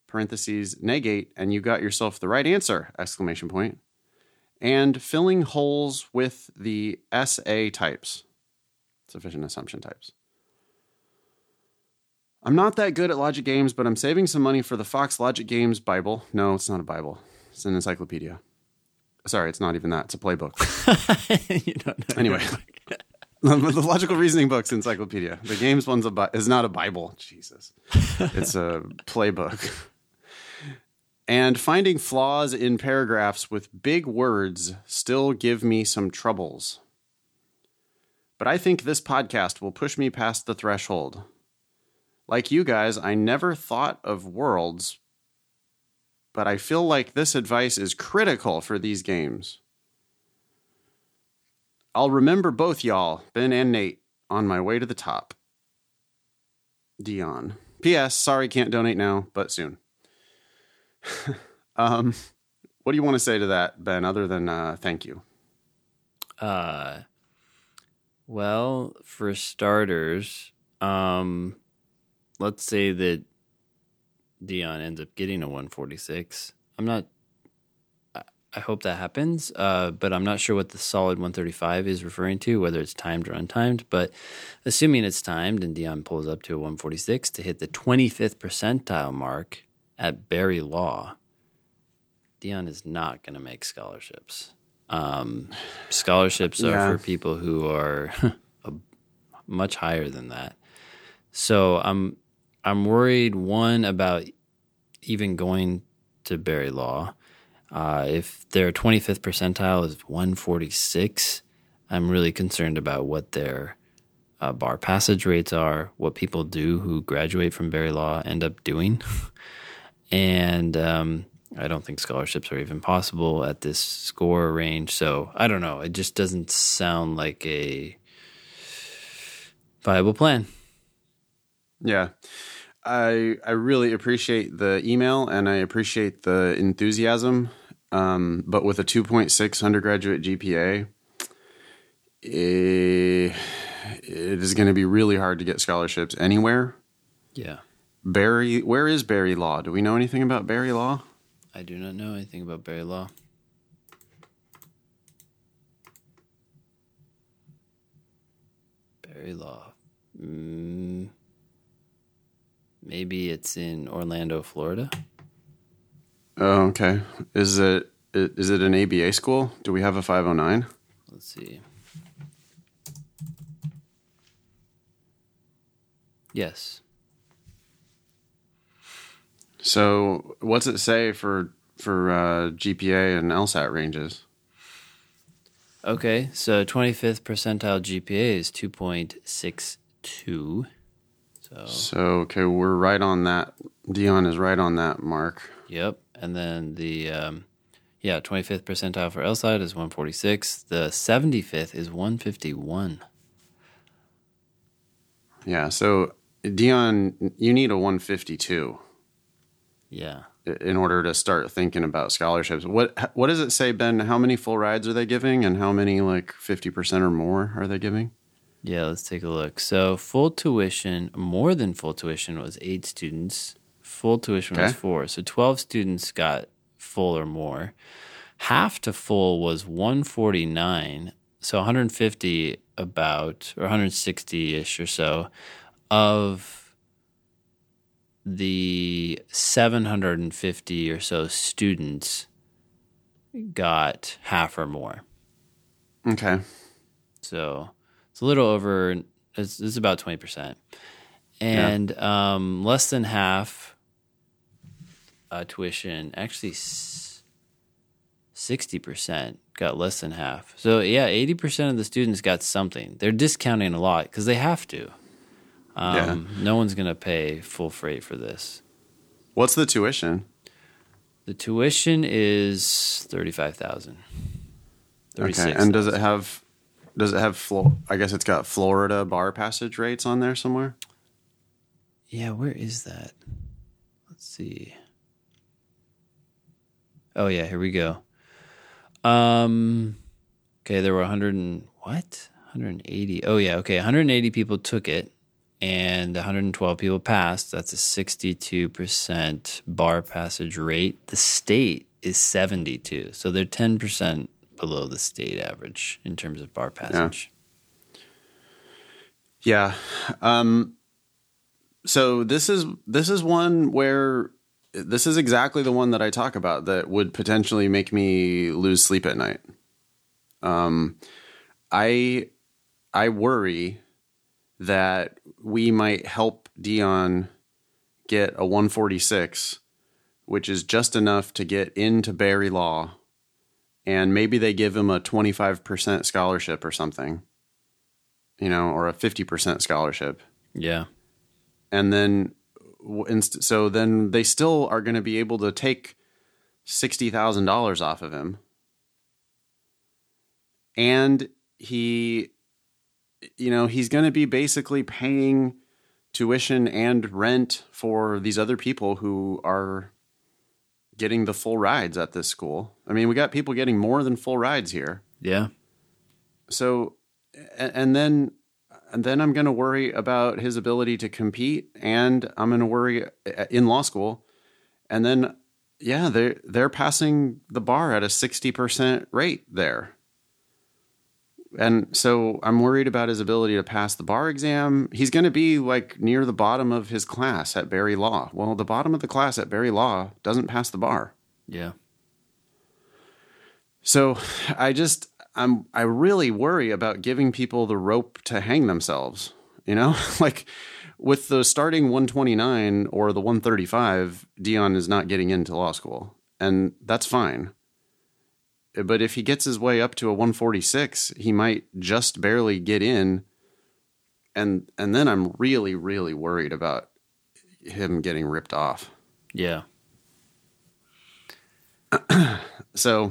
Speaker 1: parentheses, negate, and you got yourself the right answer, exclamation point, and filling holes with the SA types, sufficient assumption types. I'm not that good at logic games, but I'm saving some money for the Fox Logic Games Bible. No, it's not a Bible. It's an encyclopedia. Sorry, it's not even that. It's a playbook.
Speaker 2: you don't know.
Speaker 1: Anyway, the logical reasoning book's encyclopedia. The games one's a Bi- is not a Bible. Jesus, it's a playbook. And finding flaws in paragraphs with big words still give me some troubles. But I think this podcast will push me past the threshold. Like you guys, I never thought of worlds, but I feel like this advice is critical for these games. I'll remember both y'all, Ben and Nate, on my way to the top. Dion. P.S. Sorry, can't donate now, but soon. um, what do you want to say to that, Ben, other than uh, thank you?
Speaker 2: Uh, well, for starters, um, let's say that Dion ends up getting a 146. I'm not. I- I hope that happens, uh, but I'm not sure what the solid 135 is referring to, whether it's timed or untimed. But assuming it's timed and Dion pulls up to a 146 to hit the 25th percentile mark at Barry Law, Dion is not going to make scholarships. Um, scholarships are for people who are much higher than that. So I'm I'm worried one about even going to Barry Law. Uh, if their 25th percentile is 146, I'm really concerned about what their uh, bar passage rates are, what people do who graduate from Barry Law end up doing. and um, I don't think scholarships are even possible at this score range. So I don't know. It just doesn't sound like a viable plan.
Speaker 1: Yeah. I I really appreciate the email and I appreciate the enthusiasm. Um, but with a 2.6 undergraduate GPA, eh, it is going to be really hard to get scholarships anywhere.
Speaker 2: Yeah.
Speaker 1: Barry, where is Barry Law? Do we know anything about Barry Law?
Speaker 2: I do not know anything about Barry Law. Barry Law. Mm, maybe it's in Orlando, Florida.
Speaker 1: Oh, okay. Is it is it an ABA school? Do we have a 509?
Speaker 2: Let's see. Yes.
Speaker 1: So, what's it say for for uh, GPA and LSAT ranges?
Speaker 2: Okay, so 25th percentile GPA is 2.62. So,
Speaker 1: So, okay, we're right on that. Dion is right on that mark.
Speaker 2: yep. And then the, um, yeah, 25th percentile for LSAT is 146. The 75th is 151.
Speaker 1: Yeah. So, Dion, you need a 152
Speaker 2: Yeah.
Speaker 1: in order to start thinking about scholarships. What what does it say, Ben? How many full rides are they giving, and how many like 50% or more are they giving?
Speaker 2: Yeah, let's take a look. So full tuition, more than full tuition was eight students. Full tuition was four. So 12 students got full or more. Half to full was 149. So 150 about, or 160 ish or so of the 750 or so students got half or more.
Speaker 1: Okay.
Speaker 2: So it's a little over. It's, it's about twenty percent, and um, less than half uh, tuition. Actually, sixty percent got less than half. So yeah, eighty percent of the students got something. They're discounting a lot because they have to. Um, No one's gonna pay full freight for this.
Speaker 1: What's the tuition?
Speaker 2: The tuition is thirty five thousand.
Speaker 1: Okay. And does it have does it have Flo- I guess it's got Florida bar passage rates on there somewhere?
Speaker 2: Yeah, where is that? Let's see. Oh yeah, here we go. Um okay, there were 100 and what? 180. Oh yeah, okay, 180 people took it and 112 people passed. That's a 62% bar passage rate. The state is 72. So they're 10% below the state average in terms of bar passage.
Speaker 1: Yeah. Um so this is this is one where this is exactly the one that I talk about that would potentially make me lose sleep at night. Um I I worry that we might help Dion get a 146 which is just enough to get into Barry Law and maybe they give him a 25% scholarship or something you know, or a 50% scholarship.
Speaker 2: Yeah.
Speaker 1: And then, so then they still are going to be able to take $60,000 off of him. And he, you know, he's going to be basically paying tuition and rent for these other people who are getting the full rides at this school. I mean, we got people getting more than full rides here
Speaker 2: Yeah.
Speaker 1: so and then and then I'm going to worry about his ability to compete and I'm going to worry uh, in law school and then yeah they're they're passing the bar at a 60% rate there and so I'm worried about his ability to pass the bar exam. He's going to be like near the bottom of his class at Barry Law. Well, the bottom of the class at Barry Law doesn't pass the bar.
Speaker 2: Yeah.
Speaker 1: So I just I'm I really worry about giving people the rope to hang themselves. You know, like with the starting 129 or the 135, Dion is not getting into law school, and that's fine. But if he gets his way up to a 146, he might just barely get in and and then I'm really really worried about him getting ripped off.
Speaker 2: Yeah.
Speaker 1: So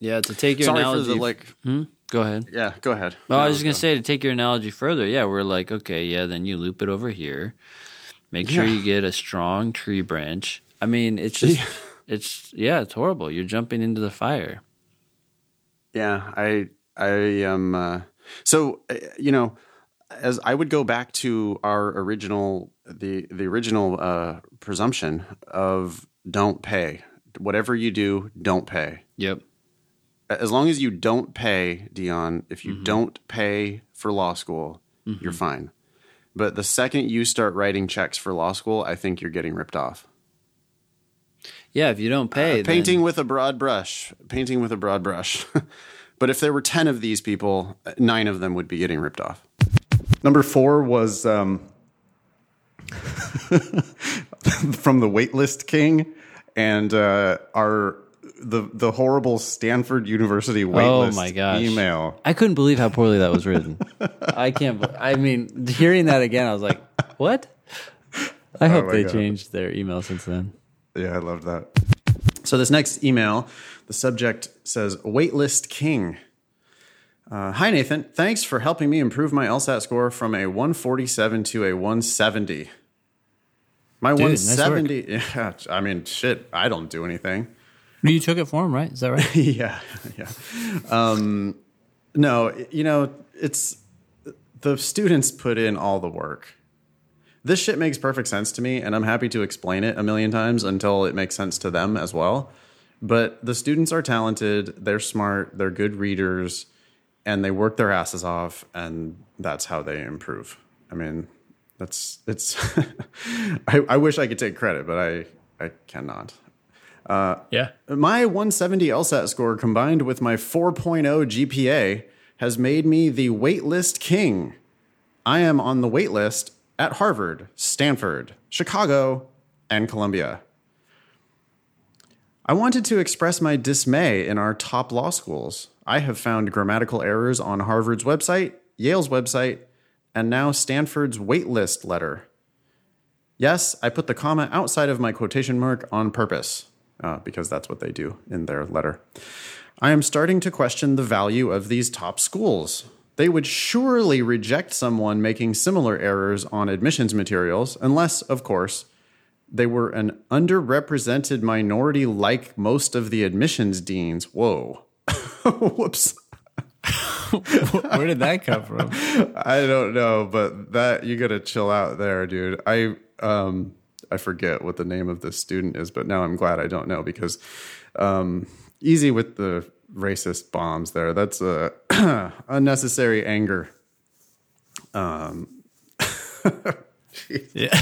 Speaker 2: Yeah, to take your
Speaker 1: sorry
Speaker 2: analogy.
Speaker 1: for the like. Hmm?
Speaker 2: go ahead.
Speaker 1: Yeah, go ahead.
Speaker 2: Well, I was just gonna
Speaker 1: go.
Speaker 2: say to take your analogy further. Yeah, we're like, okay, yeah, then you loop it over here. Make sure
Speaker 1: Yeah.
Speaker 2: you get a strong tree branch. I mean, it's just, it's yeah, it's horrible. You're jumping into the fire.
Speaker 1: Yeah, I I am. Uh, so uh, you know, as I would go back to our original the the original uh, presumption of don't pay. Whatever you do, don't pay.
Speaker 2: Yep.
Speaker 1: As long as you don't pay, Dion, if you don't pay for law school, you're fine. But the second you start writing checks for law school, I think you're getting ripped off.
Speaker 2: Yeah, if you don't pay,
Speaker 1: Uh, painting with a broad brush, painting with a broad brush. but if there were 10 of these people, nine of them would be getting ripped off. Number four was um, from the Waitlist King and uh, our the the horrible Stanford University waitlist
Speaker 2: oh my gosh,
Speaker 1: email.
Speaker 2: I couldn't believe how poorly that was written. I can't. I mean, hearing that again, I was like, what? I hope
Speaker 1: my
Speaker 2: they
Speaker 1: God.
Speaker 2: changed their email since then.
Speaker 1: Yeah, I loved that. So this next email, the subject says "Waitlist King." Uh, Hi Nathan, thanks for helping me improve my LSAT score from a 147 to a 170. My
Speaker 3: nice work.
Speaker 1: 170, yeah, I mean, shit, I don't do anything.
Speaker 3: You took it for him, right? Is that right?
Speaker 1: yeah, yeah. Um, no, you know, it's the students put in all the work. This shit makes perfect sense to me, and I'm happy to explain it a million times until it makes sense to them as well. But the students are talented, they're smart, they're good readers, and they work their asses off, and that's how they improve. I mean, that's it's. I, I wish I could take credit, but I I cannot.
Speaker 3: Uh, yeah.
Speaker 1: My 170 LSAT score combined with my 4.0 GPA has made me the waitlist king. I am on the waitlist at Harvard, Stanford, Chicago, and Columbia. I wanted to express my dismay in our top law schools. I have found grammatical errors on Harvard's website, Yale's website, and now Stanford's waitlist letter. Yes, I put the comma outside of my quotation mark on purpose, uh, because that's what they do in their letter. I am starting to question the value of these top schools. They would surely reject someone making similar errors on admissions materials, unless, of course, they were an underrepresented minority like most of the admissions deans. Whoa. Whoops.
Speaker 3: Where did that come from?
Speaker 1: I don't know, but that you gotta chill out there, dude. I um I forget what the name of this student is, but now I'm glad I don't know because um easy with the racist bombs there. That's a unnecessary anger.
Speaker 3: Yeah.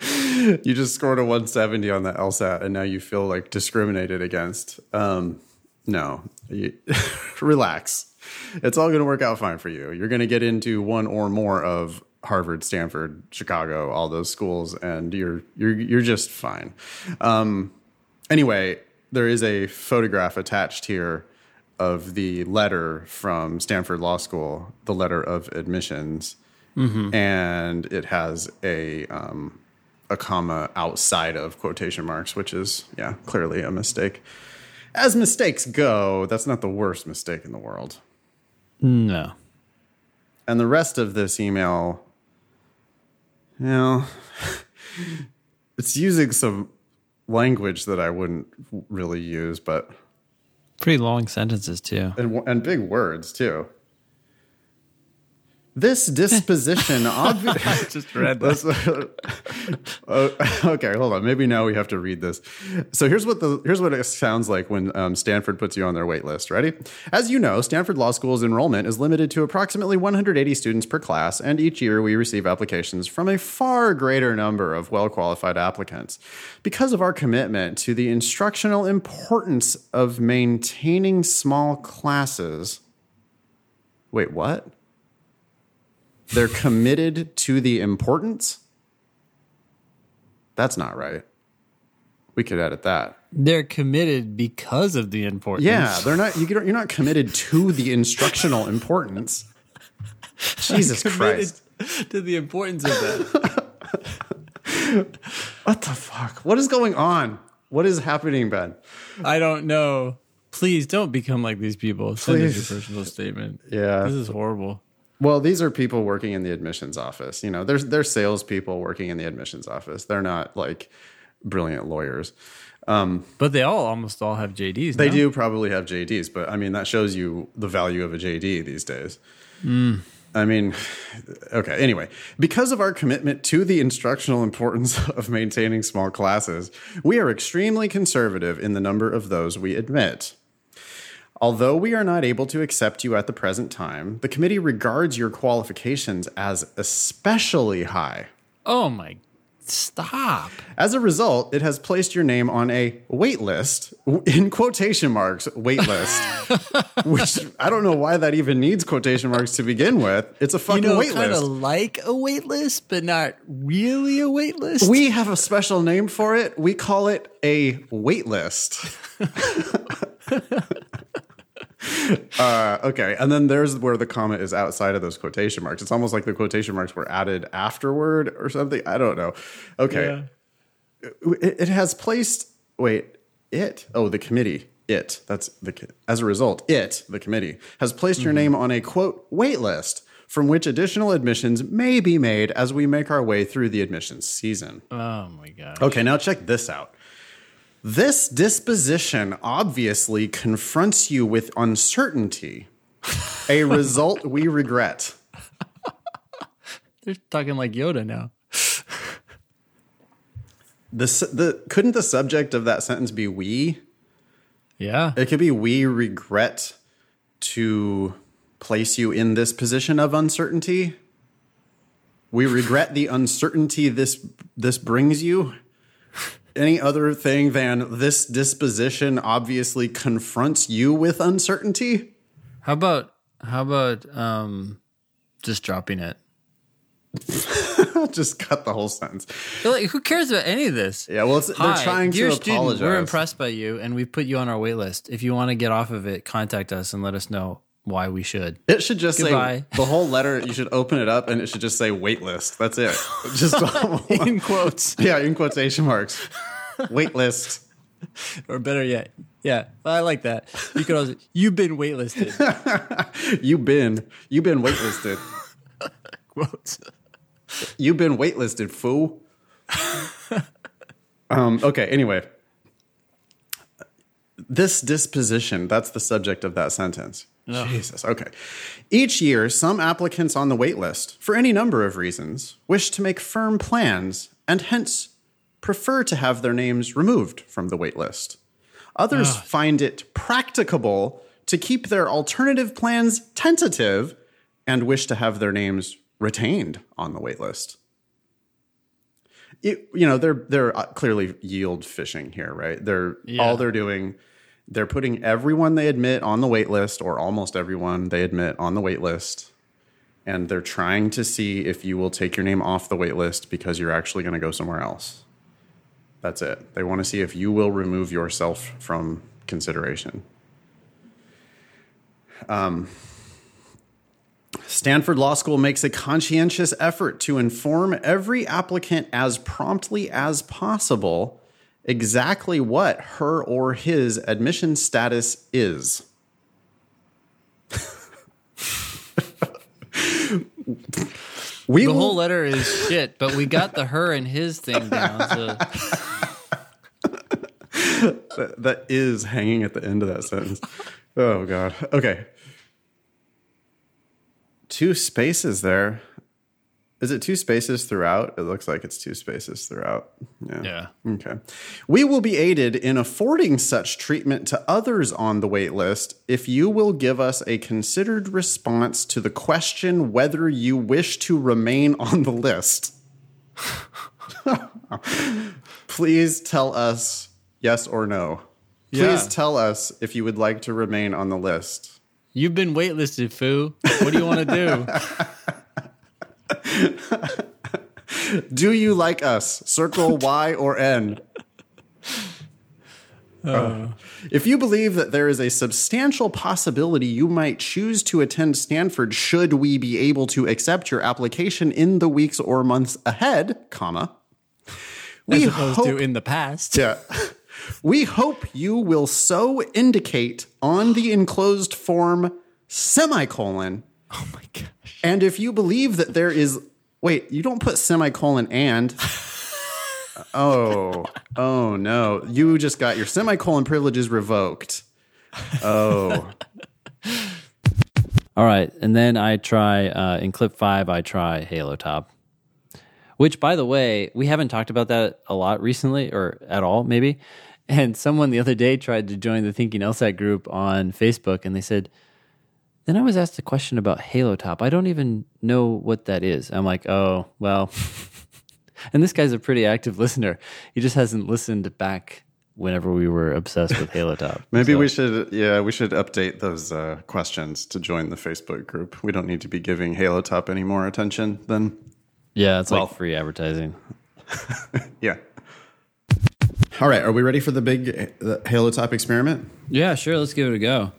Speaker 1: You just scored a 170 on the LSAT and now you feel like discriminated against. Um no. You, relax. It's all going to work out fine for you. You're going to get into one or more of Harvard, Stanford, Chicago, all those schools, and you're you're you're just fine. Um, anyway, there is a photograph attached here of the letter from Stanford Law School, the letter of admissions, and it has a um, a comma outside of quotation marks, which is yeah clearly a mistake. As mistakes go, that's not the worst mistake in the world.
Speaker 2: No.
Speaker 1: And the rest of this email, you know, it's using some language that I wouldn't really use, but
Speaker 2: Pretty long sentences too.
Speaker 1: and, and big words too. This disposition obviously
Speaker 3: Just read
Speaker 1: Let's- Uh, okay, hold on. Maybe now we have to read this. So here's what the here's what it sounds like when um, Stanford puts you on their wait list. Ready? As you know, Stanford Law School's enrollment is limited to approximately 180 students per class, and each year we receive applications from a far greater number of well qualified applicants. Because of our commitment to the instructional importance of maintaining small classes. Wait, what? They're committed to the importance? That's not right. We could edit that.
Speaker 2: They're committed because of the importance.
Speaker 1: Yeah, they're not. You, you're not committed to the instructional importance. Jesus Christ.
Speaker 2: to the importance of that.
Speaker 1: What the fuck? What is going on? What is happening, Ben?
Speaker 2: I don't know. Please don't become like these people. Send us
Speaker 1: Please.
Speaker 2: your personal statement.
Speaker 1: Yeah.
Speaker 2: This is horrible.
Speaker 1: Well, these are people working in the admissions office. You know, there's they're salespeople working in the admissions office. They're not like brilliant lawyers.
Speaker 2: Um, but they all almost all have JDs.
Speaker 1: They
Speaker 2: no?
Speaker 1: do probably have JDs, but I mean that shows you the value of a JD these days. Mm. I mean, okay. Anyway, because of our commitment to the instructional importance of maintaining small classes, we are extremely conservative in the number of those we admit. Although we are not able to accept you at the present time, the committee regards your qualifications as especially high.
Speaker 2: Oh my! Stop.
Speaker 1: As a result, it has placed your name on a wait list, in quotation marks, wait list, which I don't know why that even needs quotation marks to begin with. It's a fucking You
Speaker 2: know,
Speaker 1: wait
Speaker 2: kind of
Speaker 1: list.
Speaker 2: like a wait list, but not really a wait list.
Speaker 1: We have a special name for it. We call it a wait list. uh, okay, and then there's where the comment is outside of those quotation marks. It's almost like the quotation marks were added afterward or something. I don't know. Okay.
Speaker 2: Yeah.
Speaker 1: it, it has placed wait it oh the committee it that's the as a result it the committee has placed your name on a quote wait list from which additional admissions may be made as we make our way through the admissions season
Speaker 2: Oh my god.
Speaker 1: okay now check this out this disposition obviously confronts you with uncertainty a result we regret
Speaker 2: They're talking like Yoda now.
Speaker 1: the, the couldn't the subject of that sentence be we
Speaker 2: Yeah.
Speaker 1: It could be we regret to place you in this position of uncertainty. We regret the uncertainty this this brings you. Any other thing than this disposition obviously confronts you with uncertainty?
Speaker 2: How about how about um just dropping it?
Speaker 1: Just cut the whole sentence.
Speaker 2: Like, who cares about any of this?
Speaker 1: Yeah, well, it's, they're
Speaker 2: Hi,
Speaker 1: trying to
Speaker 2: student,
Speaker 1: apologize.
Speaker 2: We're impressed by you, and we put you on our wait list. If you want to get off of it, contact us and let us know why we should.
Speaker 1: It should just
Speaker 2: Goodbye.
Speaker 1: say the whole letter. You should open it up, and it should just say "wait list." That's it. Just
Speaker 2: In quotes,
Speaker 1: yeah, in quotation marks. Wait list.
Speaker 2: or better yet, yeah, I like that. You could also, you've been waitlisted.
Speaker 1: You've been you've been waitlisted.
Speaker 2: quotes.
Speaker 1: You've been waitlisted, fool. um, okay, anyway. This disposition, that's the subject of that sentence. Jesus. Okay. Each year, some applicants on the waitlist, for any number of reasons, wish to make firm plans and hence prefer to have their names removed from the wait list. Others find it practicable to keep their alternative plans tentative and wish to have their names retained on the waitlist. It- you know, they're they're uh, clearly yield fishing here, right? They're all they're doing they're putting everyone they admit on the wait list or almost everyone they admit on the wait list and they're trying to see if you will take your name off the wait list because you're actually going to go somewhere else. That's it. They want to see if you will remove yourself from consideration. Um, Stanford Law School makes a conscientious effort to inform every applicant as promptly as possible exactly what her or his admission status is. we
Speaker 2: The
Speaker 1: will,
Speaker 2: whole letter is shit, but we got the her and his thing down. So
Speaker 1: that, that is hanging at the end of that sentence. Oh god. Okay. Two spaces there. Is it two spaces throughout? It looks like it's two spaces throughout. Yeah.
Speaker 2: yeah,
Speaker 1: Okay. We will be aided in affording such treatment to others on the wait list if you will give us a considered response to the question whether you wish to remain on the list. Please tell us yes or no. Please
Speaker 2: Yeah.
Speaker 1: tell us if you would like to remain on the list.
Speaker 2: you've been waitlisted, foo. What do you want to do?
Speaker 1: Do you like us? Circle Y or N. Uh. Uh, if you believe that there is a substantial possibility you might choose to attend Stanford should we be able to accept your application in the weeks or months ahead, comma, we
Speaker 2: As opposed
Speaker 1: hope,
Speaker 2: to in the past.
Speaker 1: yeah, we hope you will so indicate on the enclosed form semicolon.
Speaker 2: Oh my gosh.
Speaker 1: And if you believe that there is, wait, you don't put semicolon and. oh, oh no. You just got your semicolon privileges revoked. Oh,
Speaker 2: All right, and then I try uh, in clip five. I try Halo Top, which, by the way, we haven't talked about that a lot recently, or at all, maybe. And someone the other day tried to join the Thinking LSAT group on Facebook, and they said, "Then I was asked a question about Halo Top. I don't even know what that is." I'm like, "Oh, well." and this guy's a pretty active listener. He just hasn't listened back whenever we were obsessed with Halo Top.
Speaker 1: maybe
Speaker 2: So-
Speaker 1: we should, yeah, we should update those uh, questions to join the Facebook group. We don't need to be giving Halo Top any more attention then.
Speaker 2: Yeah, it's
Speaker 1: Well-
Speaker 2: like free advertising.
Speaker 1: Yeah. All right, are we ready for the big uh, Halo Top experiment?
Speaker 2: Yeah, sure. Let's give it a go.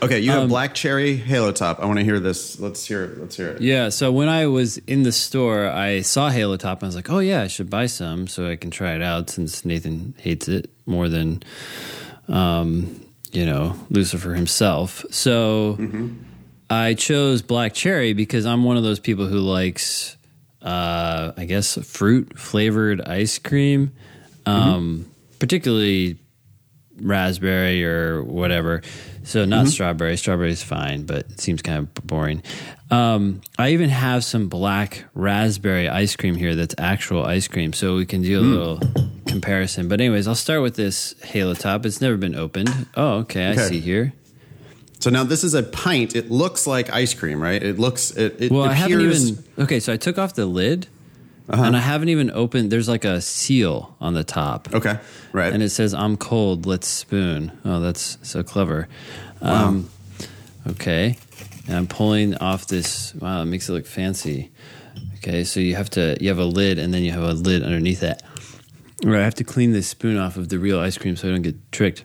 Speaker 1: Okay, you have black cherry Halo Top. I want to hear this. Let's hear it. Let's hear it.
Speaker 2: Yeah, so when I was in the store, I saw Halo Top and I was like, oh, yeah, I should buy some so I can try it out since Nathan hates it more than, um, you know, Lucifer himself. So I chose Black Cherry because I'm one of those people who likes, uh, I guess, fruit flavored ice cream, um, particularly raspberry or whatever. So not strawberry. Strawberry is fine, but it seems kind of boring. Um, I even have some black raspberry ice cream here that's actual ice cream, so we can do a little comparison. But anyways, I'll start with this Halo Top. It's never been opened. Oh, okay, I see here.
Speaker 1: So now this is a pint. It looks like ice cream, right? It looks. It, it
Speaker 2: Well, I haven't
Speaker 1: appears-
Speaker 2: even. Okay, so I took off the lid, and I haven't even opened. There's like a seal on the top.
Speaker 1: Okay, right.
Speaker 2: and it says "I'm cold, let's spoon." Oh, that's so clever. Um, okay, and I'm pulling off this. Wow, it makes it look fancy. Okay, so you have to you have a lid, and then you have a lid underneath that. Right, I have to clean this spoon off of the real ice cream so I don't get tricked.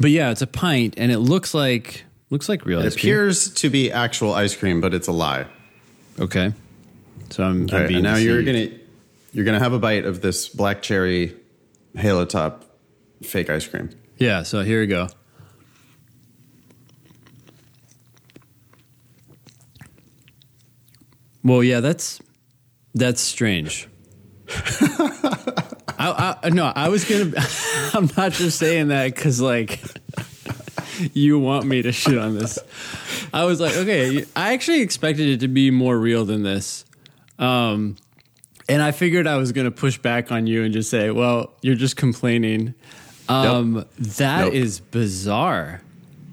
Speaker 2: But yeah, it's a pint, and it looks like looks like real
Speaker 1: it
Speaker 2: ice cream.
Speaker 1: It appears to be actual ice cream, but it's a lie.
Speaker 2: Okay, so I'm, I'm
Speaker 1: Okay,
Speaker 2: being
Speaker 1: and now you're gonna you're gonna have a bite of this black cherry Halo Top fake ice cream.
Speaker 2: Yeah, so here we go. Well, yeah, that's that's strange. I, I no, I was gonna. I'm not just saying that because like you want me to shit on this. I was like, okay, I actually expected it to be more real than this. Um, and I figured I was going to push back on you and just say, well, you're just complaining. Um, that
Speaker 1: Nope.
Speaker 2: is bizarre.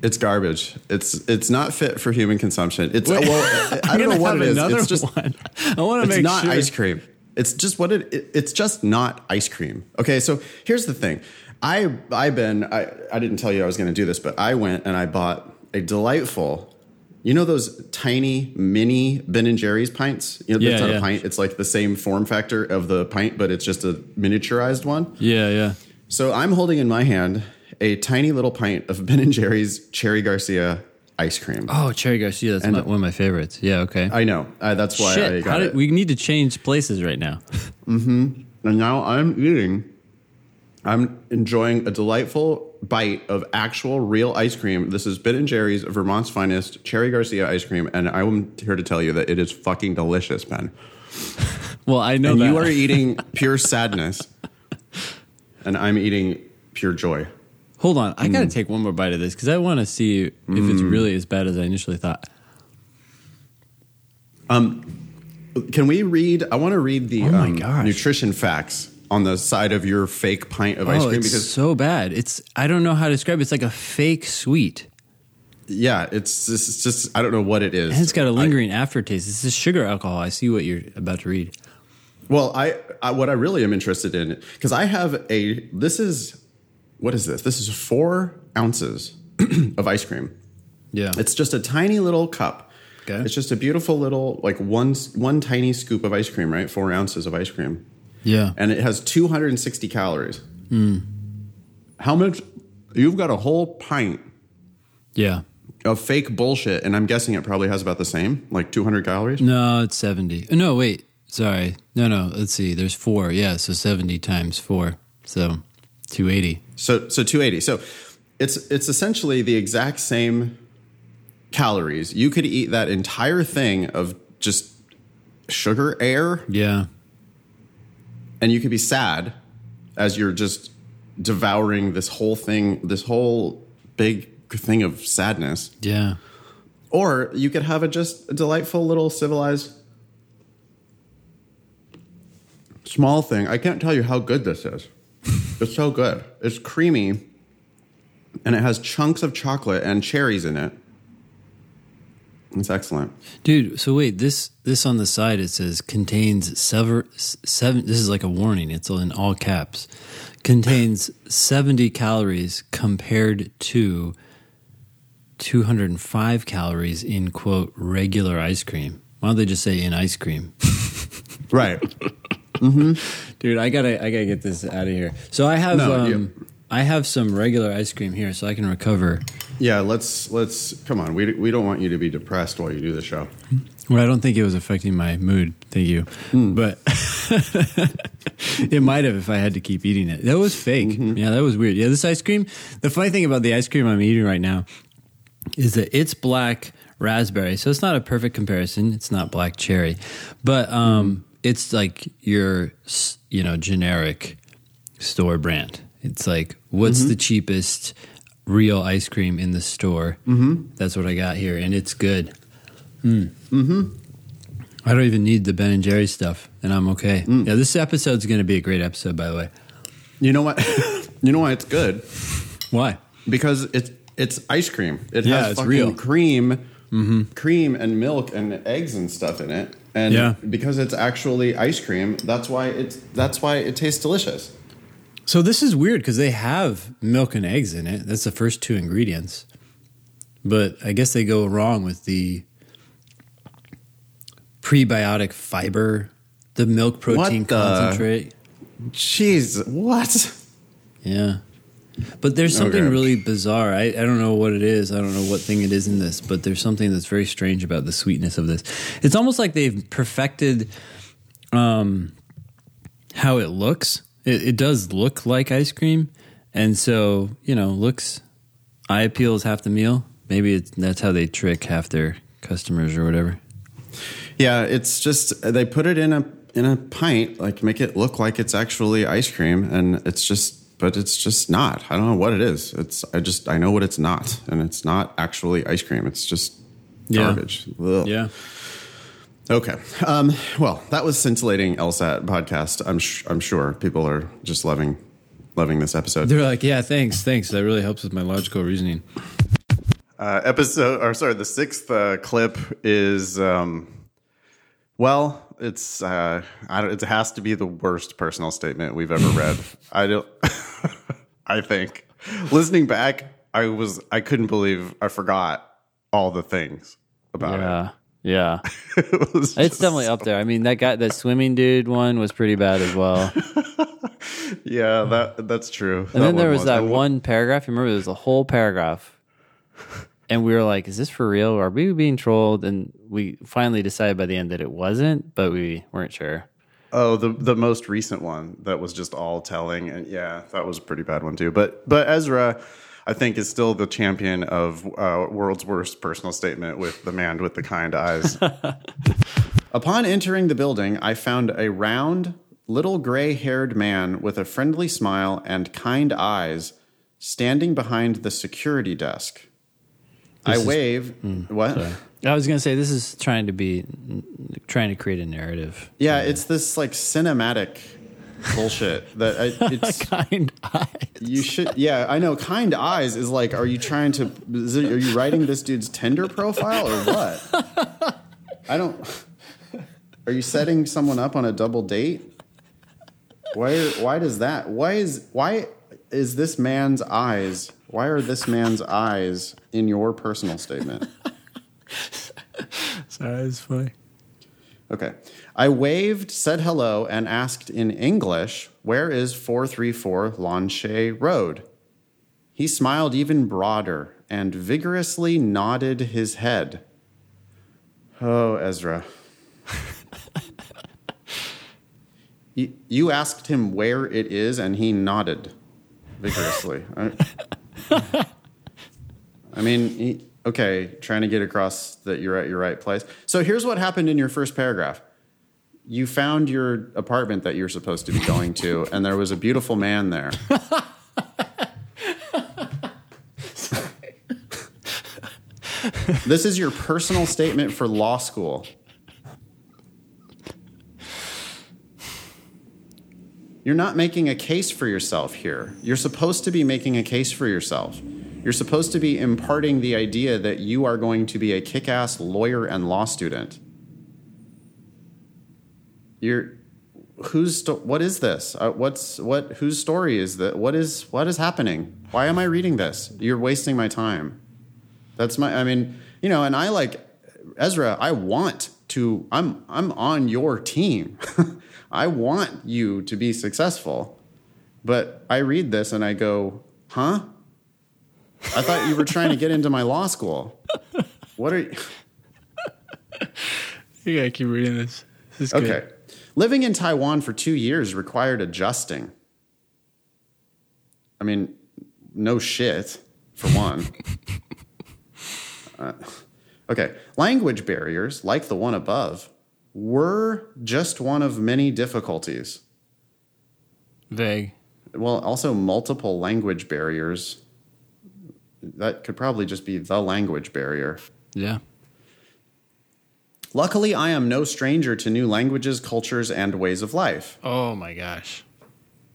Speaker 1: It's garbage. It's it's not fit for human consumption. It's
Speaker 2: Wait.
Speaker 1: well, I don't know what
Speaker 2: have
Speaker 1: it is.
Speaker 2: another
Speaker 1: It's just
Speaker 2: one. I want to
Speaker 1: it's
Speaker 2: make
Speaker 1: not
Speaker 2: sure.
Speaker 1: ice cream. It's just what it, it. It's just not ice cream. Okay, so here's the thing. I I've been I I didn't tell you I was going to do this, but I went and I bought a delightful. You know those tiny mini Ben and Jerry's pints. You know,
Speaker 2: Yeah, yeah.
Speaker 1: a pint. It's like the same form factor of the pint, but it's just a miniaturized one.
Speaker 2: Yeah, yeah.
Speaker 1: So I'm holding in my hand a tiny little pint of Ben and Jerry's Cherry Garcia ice cream.
Speaker 2: Oh, Cherry Garcia. That's
Speaker 1: And-
Speaker 2: my, one of my favorites. Yeah. Okay.
Speaker 1: I know. Uh, that's why I
Speaker 2: Shit.
Speaker 1: got
Speaker 2: How
Speaker 1: it.
Speaker 2: we need to change places right now.
Speaker 1: And now I'm eating. I'm enjoying a delightful bite of actual real ice cream. This is Ben and Jerry's Vermont's finest Cherry Garcia ice cream, and I'm here to tell you that it is fucking delicious, Ben.
Speaker 2: Well, I know
Speaker 1: you are eating pure sadness, and I'm eating pure joy.
Speaker 2: Hold on. I
Speaker 1: Mm.
Speaker 2: got to take one more bite of this because I want to see if it's really as bad as I initially thought.
Speaker 1: Um, Can we read? I want to read the
Speaker 2: Oh my
Speaker 1: um,
Speaker 2: gosh.
Speaker 1: nutrition facts on the side of your fake pint of ice
Speaker 2: oh,
Speaker 1: cream
Speaker 2: it's
Speaker 1: because
Speaker 2: so bad. It's I don't know how to describe it. It's like a fake sweet.
Speaker 1: yeah, it's just, it's just I don't know what it is.
Speaker 2: And it's got a lingering aftertaste. This is sugar alcohol. I see what you're about to read.
Speaker 1: Well, I, I what I really am interested in because I have a this is what is this? This is four ounces of ice cream.
Speaker 2: Yeah.
Speaker 1: It's just a tiny little cup.
Speaker 2: Okay.
Speaker 1: It's just a beautiful little like one one tiny scoop of ice cream, right? Four ounces of ice cream,
Speaker 2: yeah.
Speaker 1: and it has 260 calories.
Speaker 2: Hmm.
Speaker 1: How much you've got a whole pint
Speaker 2: Yeah.
Speaker 1: of fake bullshit, and I'm guessing it probably has about the same, like 200 calories.
Speaker 2: No, it's 70. No, wait. Sorry. No, no. Let's see. There's four. Yeah. So 70 times four. So 280.
Speaker 1: So so 280. So it's it's essentially the exact same calories. You could eat that entire thing of just sugar air
Speaker 2: Yeah.
Speaker 1: And you could be sad as you're just devouring this whole thing, this whole big thing of sadness.
Speaker 2: Yeah.
Speaker 1: Or you could have a just a delightful little civilized small thing. I can't tell you how good this is. it's so good. It's creamy and it has chunks of chocolate and cherries in it. It's excellent.
Speaker 2: Dude, so wait, this this on the side it says contains sever, seven this is like a warning. It's in all caps. Contains 70 calories compared to 205 calories in quote regular ice cream. Why don't they just say in ice cream?
Speaker 1: Right. Mm-hmm.
Speaker 2: Dude, I gotta I gotta get this out of here. So I have
Speaker 1: No,
Speaker 2: um,
Speaker 1: you-
Speaker 2: I have some regular ice cream here, so I can recover.
Speaker 1: Yeah, let's let's come on. We we don't want you to be depressed while you do the show.
Speaker 2: Well, I don't think it was affecting my mood. Thank you, hmm. but it might have if I had to keep eating it. That was fake. Mm-hmm. Yeah, that was weird. Yeah, this ice cream. The funny thing about the ice cream I'm eating right now is that it's black raspberry, so it's not a perfect comparison. It's not black cherry, but um, mm-hmm. it's like your you know generic store brand. It's like what's mm-hmm. the cheapest real ice cream in the store? Mm-hmm. That's what I got here, and it's good. Mm-hmm. Hmm. I don't even need the Ben and Jerry stuff, and I'm okay. Mm. Yeah, this episode's going to be a great episode, by the way.
Speaker 1: You know what? you know why it's good?
Speaker 2: Why?
Speaker 1: because it's it's ice cream. It
Speaker 2: Yeah,
Speaker 1: has fucking
Speaker 2: real.
Speaker 1: cream, mm-hmm. cream and milk and eggs and stuff in it. And
Speaker 2: Yeah.
Speaker 1: because it's actually ice cream, that's why it's that's why it tastes delicious.
Speaker 2: So this is weird because they have milk and eggs in it. That's the first two ingredients, but I guess they go wrong with the prebiotic fiber, the milk protein
Speaker 1: the-
Speaker 2: concentrate.
Speaker 1: Jeez, what?
Speaker 2: Yeah. But there's something
Speaker 1: Okay.
Speaker 2: really bizarre. I, I don't know what it is. I don't know what thing it is in this, but there's something that's very strange about the sweetness of this. It's almost like they've perfected um, how it looks. It, it does look like ice cream. And so, you know, looks, eye appeal is half the meal. Maybe it's, that's how they trick half their customers or whatever.
Speaker 1: Yeah, it's just they put it in a in a pint, like make it look like it's actually ice cream, and it's just, but it's just not. I don't know what it is. It's I just I know what it's not, and it's not actually ice cream. It's just
Speaker 2: Yeah.
Speaker 1: garbage. Ugh.
Speaker 2: Yeah.
Speaker 1: Okay. Um, well, that was scintillating LSAT podcast. I'm sh- I'm sure people are just loving loving this episode.
Speaker 2: They're like, yeah, thanks, thanks. That really helps with my logical reasoning.
Speaker 1: Uh, episode, or sorry, the sixth uh, clip is, um, well, it's uh, I don't, it has to be the worst personal statement we've ever read. I don't. I think listening back, I was I couldn't believe I forgot all the things about
Speaker 2: Yeah. Yeah.
Speaker 1: it. it
Speaker 2: It's definitely up there. I mean, that guy, that swimming dude one was pretty bad as well.
Speaker 1: yeah, that that's true.
Speaker 2: And then there
Speaker 1: one
Speaker 2: was that one paragraph. You remember there was a whole paragraph, and we were like, "Is this for real? Are we being trolled?" And we finally decided by the end that it wasn't, but we weren't sure.
Speaker 1: Oh, the the most recent one that was just all telling, and yeah, that was a pretty bad one too. But but Ezra, I think, is still the champion of uh, world's worst personal statement with the man with the kind eyes. Upon entering the building, I found a round, little gray haired man with a friendly smile and kind eyes standing behind the security desk. I
Speaker 2: is-
Speaker 1: wave. what?
Speaker 2: I was gonna say this is trying to be trying to create a narrative.
Speaker 1: Yeah, it's this like cinematic bullshit that I, it's.
Speaker 2: Kind eye.
Speaker 1: You should, yeah, I know. Kind eyes is like, are you trying to? It, are you writing this dude's Tinder profile or what? I don't. Are you setting someone up on a double date? Why? Why does that? Why is why is this man's eyes? Why are this man's eyes in your personal statement?
Speaker 2: Sorry, it's funny.
Speaker 1: Okay. I waved, said hello, and asked in English, Where is 434 Lanche Road? He smiled even broader and vigorously nodded his head. Oh, Ezra. you, asked him where it is, and he nodded vigorously. I, mean, okay, trying to get across that you're at your right place. So here's what happened in your first paragraph. You found your apartment that you're supposed to be going to, and there was a beautiful man there. this is your personal statement for law school. You're not making a case for yourself here. You're supposed to be making a case for yourself. You're supposed to be imparting the idea that you are going to be a kick ass lawyer and law student. You're. Whose sto- what is this? Uh, what's what? Whose story is that? What is what is happening? Why am I reading this? You're wasting my time. That's my. I mean, you know, and I like Ezra. I want to. I'm I'm on your team. I want you to be successful. But I read this and I go, huh? I thought you were trying to get into my law school. What are you?
Speaker 2: You gotta keep reading this. This is good.
Speaker 1: Living in Taiwan for two years required adjusting. I mean, no shit, for one. Uh, okay. Language barriers, like the one above, were just one of many difficulties.
Speaker 2: Vague.
Speaker 1: Well, also multiple language barriers. That could probably just be the language barrier.
Speaker 2: Yeah.
Speaker 1: Luckily, I am no stranger to new languages, cultures, and ways of life.
Speaker 2: Oh my gosh.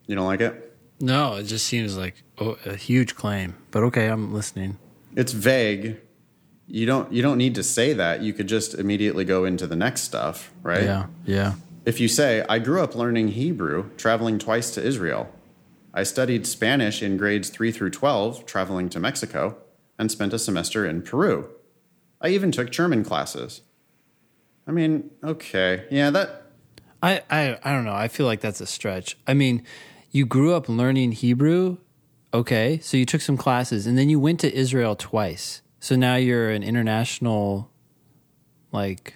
Speaker 1: You don't like it?
Speaker 2: No, it just seems like oh, a huge claim. But okay, I'm listening.
Speaker 1: It's vague. You don't you don't need to say that. You could just immediately go into the next stuff, right?
Speaker 2: Yeah. Yeah.
Speaker 1: If you say, I grew up learning Hebrew, traveling twice to Israel. I studied Spanish in grades 3 through 12, traveling to Mexico, and spent a semester in Peru. I even took German classes. I mean, okay. Yeah, that
Speaker 2: I, I I don't know. I feel like that's a stretch. I mean, you grew up learning Hebrew, okay? So you took some classes and then you went to Israel twice. So now you're an international like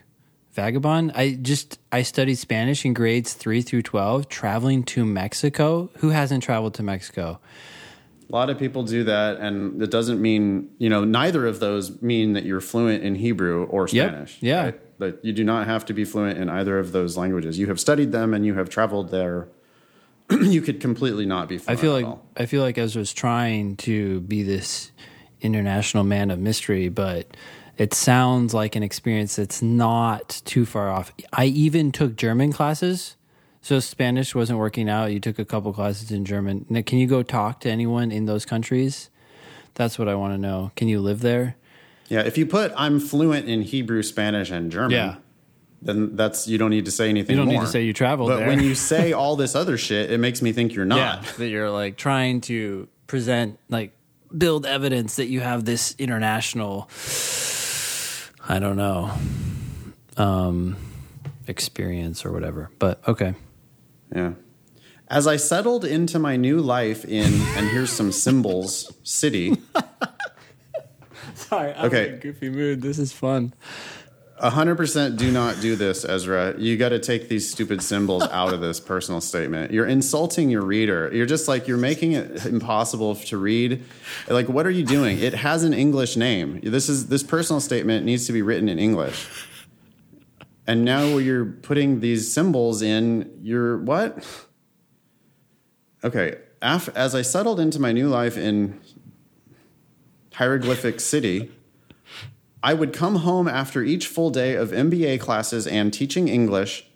Speaker 2: vagabond. I just I studied Spanish in grades 3 through 12 traveling to Mexico. Who hasn't traveled to Mexico?
Speaker 1: A lot of people do that, and it doesn't mean, you know, neither of those mean that you're fluent in Hebrew or
Speaker 2: Yep.
Speaker 1: Spanish.
Speaker 2: Yeah.
Speaker 1: right? But you do not have to be fluent in either of those languages. You have studied them and you have traveled there. you could completely not be
Speaker 2: I feel
Speaker 1: at
Speaker 2: like
Speaker 1: all.
Speaker 2: I feel like Ezra's trying to be this international man of mystery, but it sounds like an experience that's not too far off. I even took German classes. So Spanish wasn't working out. You took a couple classes in German. Now, can you go talk to anyone in those countries? That's what I want to know. Can you live there?
Speaker 1: Yeah, if you put I'm fluent in Hebrew, Spanish, and German,
Speaker 2: Yeah.
Speaker 1: then that's you don't need to say anything.
Speaker 2: You don't need to say you traveled
Speaker 1: But
Speaker 2: there.
Speaker 1: when you say all this other shit, it makes me think you're not.
Speaker 2: Yeah, that you're like trying to present like build evidence that you have this international I don't know um experience or whatever. But okay.
Speaker 1: Yeah. As I settled into my new life in, and here's some symbols, city,
Speaker 2: Sorry, I'm
Speaker 1: Okay.
Speaker 2: in a goofy mood. This is fun.
Speaker 1: 100% do not do this, Ezra. You got to take these stupid symbols out of this personal statement. You're insulting your reader. You're just like, you're making it impossible to read. Like, what are you doing? It has an English name. This is this personal statement needs to be written in English. And now you're putting these symbols in your what? Okay. As I settled into my new life in Hieroglyphic City, I would come home after each full day of MBA classes and teaching English,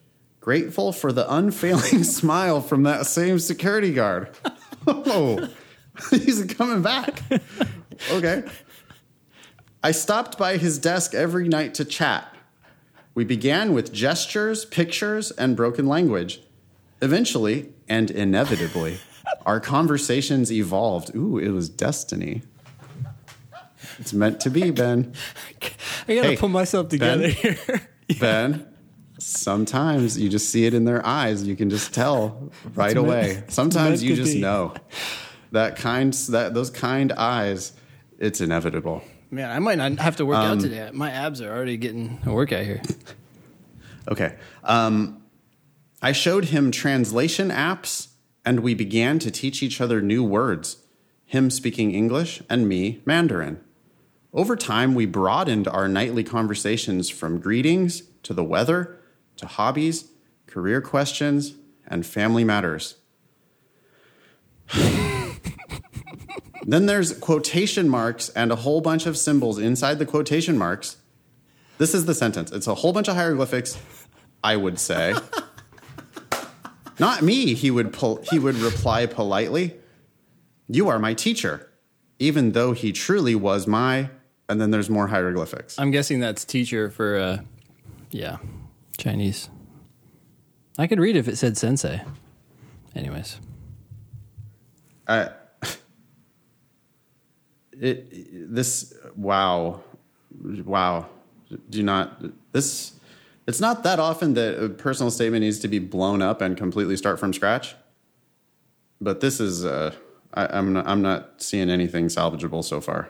Speaker 1: grateful for the unfailing smile from that same security guard. Oh, he's coming back. Okay. I stopped by his desk every night to chat. We began with gestures, pictures, and broken language. Eventually, and inevitably, our conversations evolved. Ooh, it was destiny. It's meant to be, Ben.
Speaker 2: I gotta
Speaker 1: Hey,
Speaker 2: pull myself together
Speaker 1: Ben.
Speaker 2: here.
Speaker 1: Ben, sometimes you just see it in their eyes. You can just tell right away. Sometimes you just
Speaker 2: be.
Speaker 1: know. that kind that those kind eyes. It's inevitable.
Speaker 2: Man, I might not have to work
Speaker 1: Um,
Speaker 2: out today. My abs are already getting a workout here.
Speaker 1: Okay. Um, I showed him translation apps, and we began to teach each other new words. Him speaking English and me Mandarin. Over time, we broadened our nightly conversations from greetings to the weather to hobbies, career questions, and family matters. then there's quotation marks and a whole bunch of symbols inside the quotation marks. This is the sentence. It's a whole bunch of hieroglyphics, I would say. Not me, he would pol- he would reply politely. You are my teacher, even though he truly was my and then there's more hieroglyphics.
Speaker 2: I'm guessing that's teacher for, uh, yeah, Chinese. I could read if it said sensei. Anyways,
Speaker 1: I, it this wow wow do not this it's not that often that a personal statement needs to be blown up and completely start from scratch but this is uh I, i'm not i'm not seeing anything salvageable so far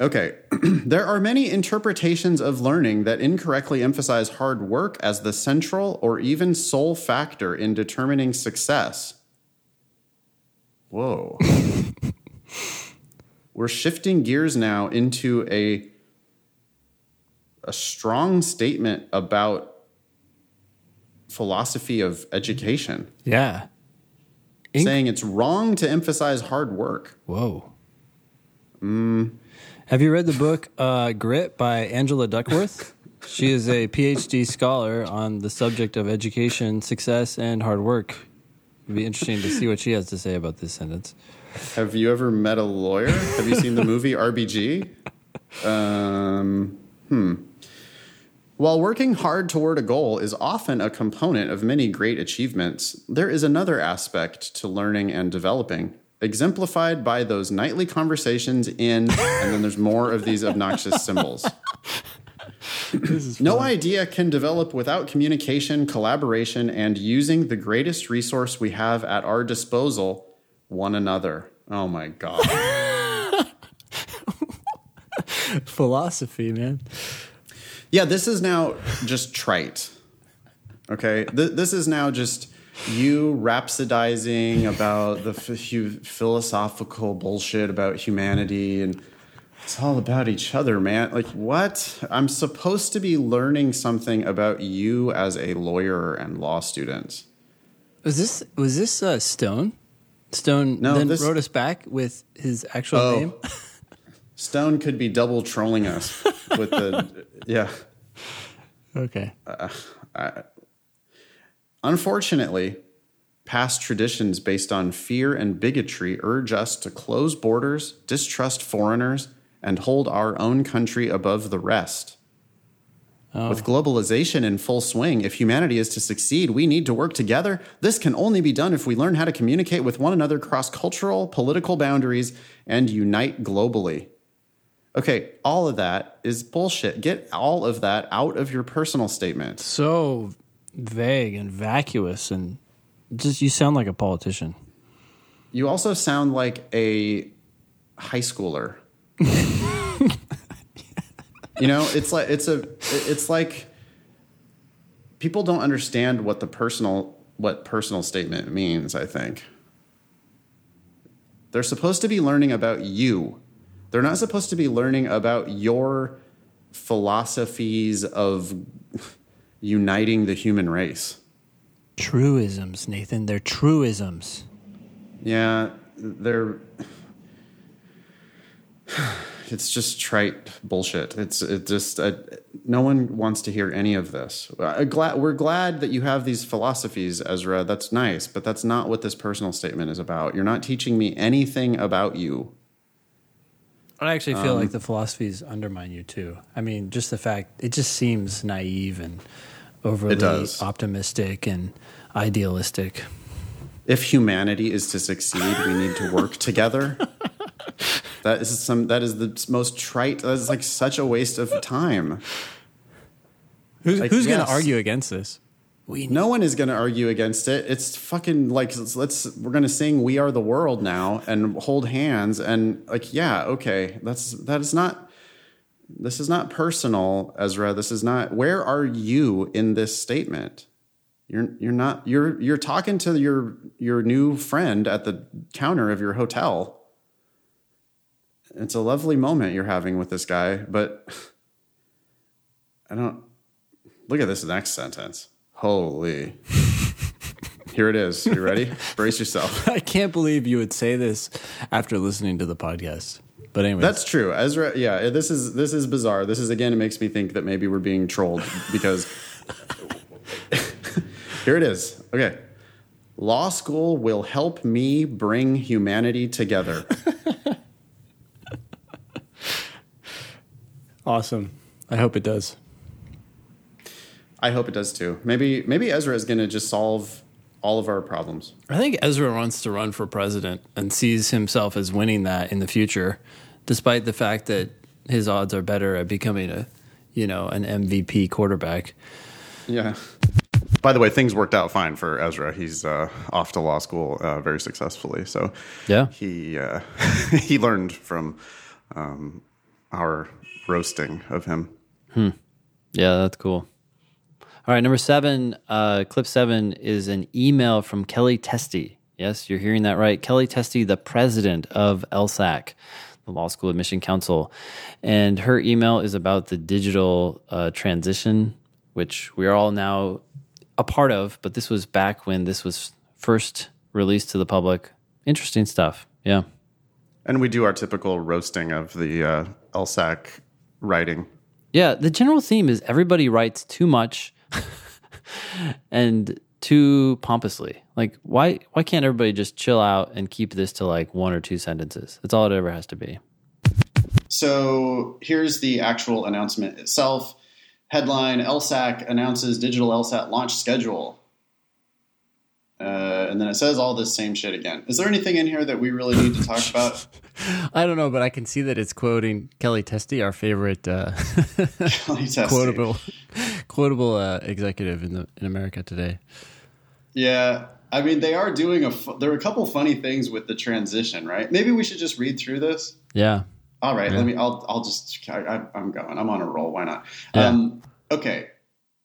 Speaker 1: okay there are many interpretations of learning that incorrectly emphasize hard work as the central or even sole factor in determining success Whoa. We're shifting gears now into a a strong statement about philosophy of education,
Speaker 2: yeah. Inc-
Speaker 1: saying it's wrong to emphasize hard work.
Speaker 2: Whoa. Mm. Have you read the book uh, Grit by Angela Duckworth? she is a PhD scholar on the subject of education, success, and hard work. It'd be interesting to see what she has to say about this sentence.
Speaker 1: Have you ever met a lawyer? Have you seen the movie RBG? Um, hmm. While working hard toward a goal is often a component of many great achievements, there is another aspect to learning and developing, exemplified by those nightly conversations in, and then there's more of these obnoxious symbols. No idea can develop without communication, collaboration, and using the greatest resource we have at our disposal one another. Oh my God.
Speaker 2: Philosophy, man.
Speaker 1: Yeah, this is now just trite. Okay, Th- this is now just you rhapsodizing about the f- philosophical bullshit about humanity and it's all about each other, man. Like what? I'm supposed to be learning something about you as a lawyer and law student.
Speaker 2: Was this was this uh, Stone? Stone
Speaker 1: No,
Speaker 2: then
Speaker 1: this-
Speaker 2: wrote us back with his actual
Speaker 1: Oh.
Speaker 2: name.
Speaker 1: Stone could be double trolling us with the yeah.
Speaker 2: Okay.
Speaker 1: Unfortunately, past traditions based on fear and bigotry urge us to close borders, distrust foreigners, and hold our own country above the rest. Oh. With globalization in full swing, if humanity is to succeed, we need to work together. This can only be done if we learn how to communicate with one another across cultural, political boundaries and unite globally. Okay, all of that is bullshit. Get all of that out of your personal statement.
Speaker 2: So vague and vacuous, and just you sound like a politician.
Speaker 1: You also sound like a high schooler. you know, it's like it's a it's like people don't understand what the personal what personal statement means, I think. They're supposed to be learning about you. They're not supposed to be learning about your philosophies of uniting the human race.
Speaker 2: Truisms, Nathan. They're truisms.
Speaker 1: Yeah, they're. It's just trite bullshit. It's it just uh, no one wants to hear any of this. Uh, glad we're glad that you have these philosophies, Ezra. That's nice, but that's not what this personal statement is about. You're not teaching me anything about you.
Speaker 2: I actually feel
Speaker 1: Um,
Speaker 2: like the philosophies undermine you too. I mean, just the fact it just seems naive and overly optimistic and idealistic.
Speaker 1: If humanity is to succeed, we need to work together. That is some. That is the most trite. That is like such a waste of time.
Speaker 2: Who's,
Speaker 1: Like,
Speaker 2: who's going to argue against this?
Speaker 3: We
Speaker 1: No one is going to argue against it. It's fucking like let's, let's we're going to sing "We Are the World" now and hold hands and like yeah, okay. That's that is not this is not personal, Ezra. This is not where are you in this statement? You're you're not you're you're talking to your your new friend at the counter of your hotel. It's a lovely moment you're having with this guy, but I don't look at this next sentence. Holy. Here it is. You ready? Brace yourself.
Speaker 2: I can't believe you would say this after listening to the podcast. But anyway,
Speaker 1: That's true. Ezra, yeah, this is this is bizarre. This is again it makes me think that maybe we're being trolled because Here it is. Okay. Law school will help me bring humanity together.
Speaker 2: awesome. I hope it does.
Speaker 1: I hope it does too. Maybe maybe Ezra is going to just solve all of our problems.
Speaker 2: I think Ezra wants to run for president and sees himself as winning that in the future, despite the fact that his odds are better at becoming a, you know, an MVP quarterback.
Speaker 1: Yeah. By the way, things worked out fine for Ezra. He's uh, off to law school uh, very successfully. So
Speaker 2: Yeah.
Speaker 1: he uh, he learned from um, our roasting of him. Hmm.
Speaker 2: Yeah, that's cool. All right, number seven, uh, clip seven is an email from Kelly Testy. Yes, you're hearing that right. Kelly Testy, the president of LSAC, the Law School Admission Council. And her email is about the digital uh, transition, which we are all now a part of, but this was back when this was first released to the public. Interesting stuff. Yeah.
Speaker 1: And we do our typical roasting of the uh, LSAC writing.
Speaker 2: Yeah, the general theme is everybody writes too much and too pompously. Like why why can't everybody just chill out and keep this to like one or two sentences? That's all it ever has to be.
Speaker 1: So here's the actual announcement itself. Headline LSAC announces digital LSAT launch schedule. Uh, and then it says all this same shit again. Is there anything in here that we really need to talk about?
Speaker 2: I don't know, but I can see that it's quoting Kelly Testy, our favorite uh,
Speaker 1: Kelly Testy.
Speaker 2: quotable quotable uh, executive in the in America today.
Speaker 1: Yeah, I mean they are doing a. fu- There are a couple funny things with the transition, right? Maybe we should just read through this.
Speaker 2: Yeah.
Speaker 1: All right, let me. I'll. I'll just. I, I, I'm going. I'm on a roll. Why not? Um, okay.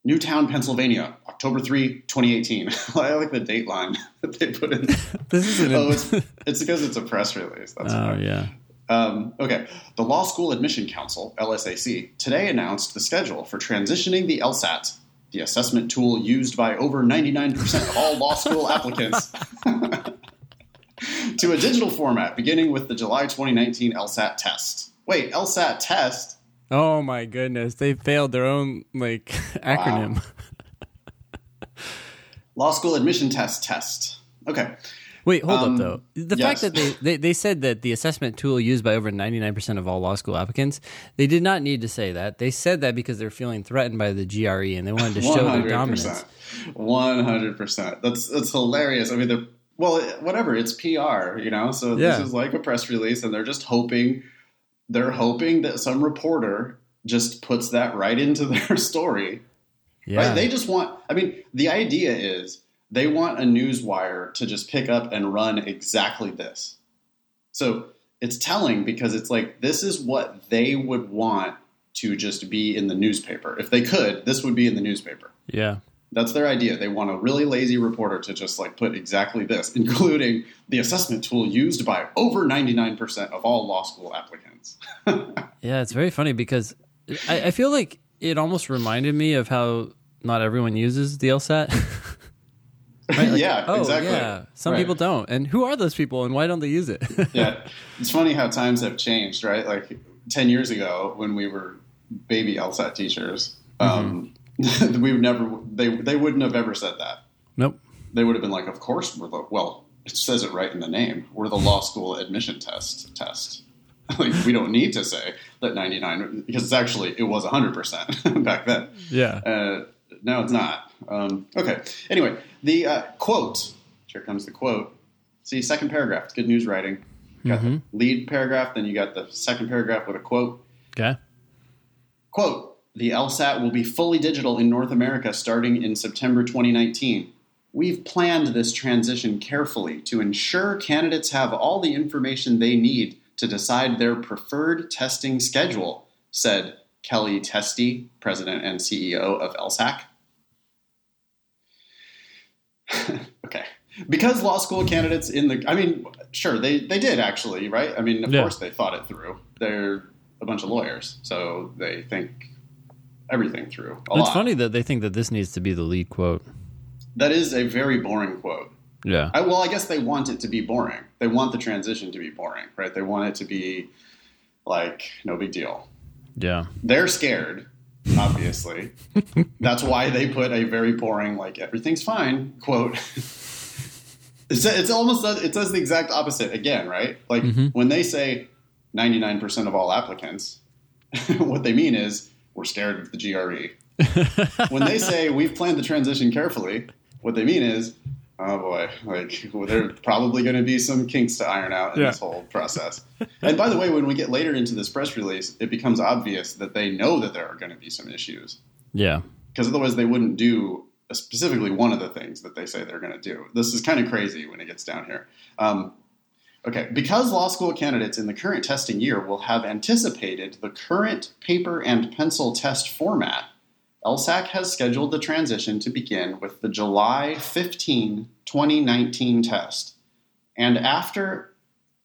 Speaker 1: Newtown, Pennsylvania, October 3, 2018. I like the date line that they put in.
Speaker 2: This is an
Speaker 1: oh, it's, it's because it's a press release. That's
Speaker 2: Oh
Speaker 1: why.
Speaker 2: yeah.
Speaker 1: Um, okay. The Law School Admission Council, LSAC, today announced the schedule for transitioning the LSAT, the assessment tool used by over 99% of all law school applicants, to a digital format beginning with the July 2019 LSAT test. Wait, LSAT test?
Speaker 2: Oh my goodness, they failed their own like acronym.
Speaker 1: Law School Admission Test test. Okay.
Speaker 2: Wait, hold
Speaker 1: Um,
Speaker 2: up though. The
Speaker 1: yes.
Speaker 2: fact that they, they, they said that the assessment tool used by over 99% of all law school applicants, they did not need to say that. They said that because they're feeling threatened by the GRE and they wanted to show their dominance.
Speaker 1: One hundred percent. That's that's hilarious. I mean, well, whatever. It's PR, you know. So
Speaker 2: Yeah.
Speaker 1: this is like a press release, and they're just hoping, they're hoping that some reporter just puts that right into their story.
Speaker 2: Yeah.
Speaker 1: Right? They just want. I mean, the idea is they want a news wire to just pick up and run exactly this. So it's telling because it's like this is what they would want to just be in the newspaper. If they could, this would be in the newspaper.
Speaker 2: yeah.
Speaker 1: That's their idea. They want a really lazy reporter to just like put exactly this, including the assessment tool used by over 99% of all law school applicants.
Speaker 2: Yeah, it's very funny because I, I feel like it almost reminded me of how not everyone uses the LSAT. Right? Like,
Speaker 1: yeah,
Speaker 2: oh,
Speaker 1: exactly.
Speaker 2: Yeah. Some
Speaker 1: Right.
Speaker 2: people don't. And who are those people and why don't they use it?
Speaker 1: yeah. It's funny how times have changed, right? Like 10 years ago when we were baby LSAT teachers, um, we would never, they, they wouldn't have ever said that.
Speaker 2: nope.
Speaker 1: They would have been like, of course we're the, well, it says it right in the name. We're the law school admission test test. like we don't need to say that 99 because it's actually it was 100% back then.
Speaker 2: Yeah.
Speaker 1: Uh, no, it's not. Um, okay. Anyway, the uh, quote. Here comes the quote. See, second paragraph. It's good news writing. You got the lead paragraph, then you got the second paragraph with a quote.
Speaker 2: Okay.
Speaker 1: Quote the LSAT will be fully digital in North America starting in September 2019. We've planned this transition carefully to ensure candidates have all the information they need to decide their preferred testing schedule, said Kelly Testy, president and CEO of LSAC. okay. Because law school candidates in the, I mean, sure, they, they did actually, right? I mean, of
Speaker 2: Yeah.
Speaker 1: course they thought it through. They're a bunch of lawyers, so they think everything through. A
Speaker 2: It's
Speaker 1: lot.
Speaker 2: funny that they think that this needs to be the lead quote.
Speaker 1: That is a very boring quote.
Speaker 2: Yeah.
Speaker 1: I, well, I guess they want it to be boring. They want the transition to be boring, right? They want it to be like no big deal.
Speaker 2: Yeah.
Speaker 1: They're scared, obviously. That's why they put a very boring, like everything's fine quote. it's, it's almost it says the exact opposite again, right? Like mm-hmm. when they say ninety nine percent of all applicants, what they mean is we're scared of the GRE. when they say we've planned the transition carefully, what they mean is, oh boy, like well, there are probably going to be some kinks to iron out in
Speaker 2: Yeah.
Speaker 1: this whole process. and by the way, when we get later into this press release, it becomes obvious that they know that there are going to be some issues
Speaker 2: Yeah.
Speaker 1: because otherwise they wouldn't do specifically one of the things that they say they're going to do. This is kind of crazy when it gets down here. Um, okay, because law school candidates in the current testing year will have anticipated the current paper and pencil test format, LSAC has scheduled the transition to begin with the July 15, 2019 test. And after,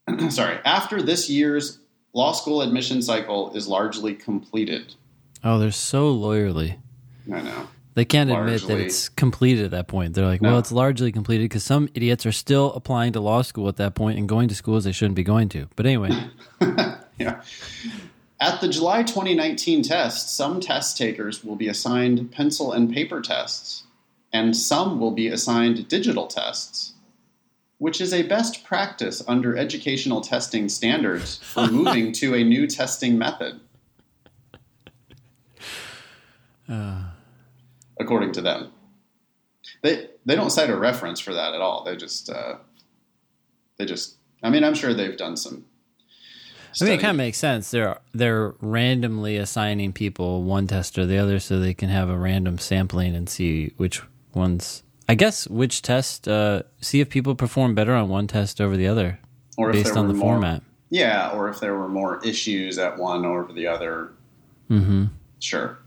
Speaker 1: sorry, after this year's law school admission cycle is largely completed.
Speaker 2: Oh, they're so lawyerly.
Speaker 1: I know.
Speaker 2: They can't admit that it's completed at that point. They're like, well, it's largely completed because some idiots are still applying to law school at that point and going to schools they shouldn't be going to. But anyway,
Speaker 1: Yeah. At the July 2019 test, some test takers will be assigned pencil and paper tests, and some will be assigned digital tests, which is a best practice under educational testing standards for moving to a new testing method. Uh. According to them. They, they don't cite a reference for that at all. They just, uh, they just, I mean, I'm sure they've done some.
Speaker 2: I mean, it kind of makes sense. They're they're randomly assigning people one test or the other, so they can have a random sampling and see which ones. I guess which test. Uh, see if people perform better on one test over the other,
Speaker 1: or
Speaker 2: based on the
Speaker 1: more,
Speaker 2: format.
Speaker 1: Yeah, or if there were more issues at one over the other.
Speaker 2: Mm-hmm.
Speaker 1: Sure.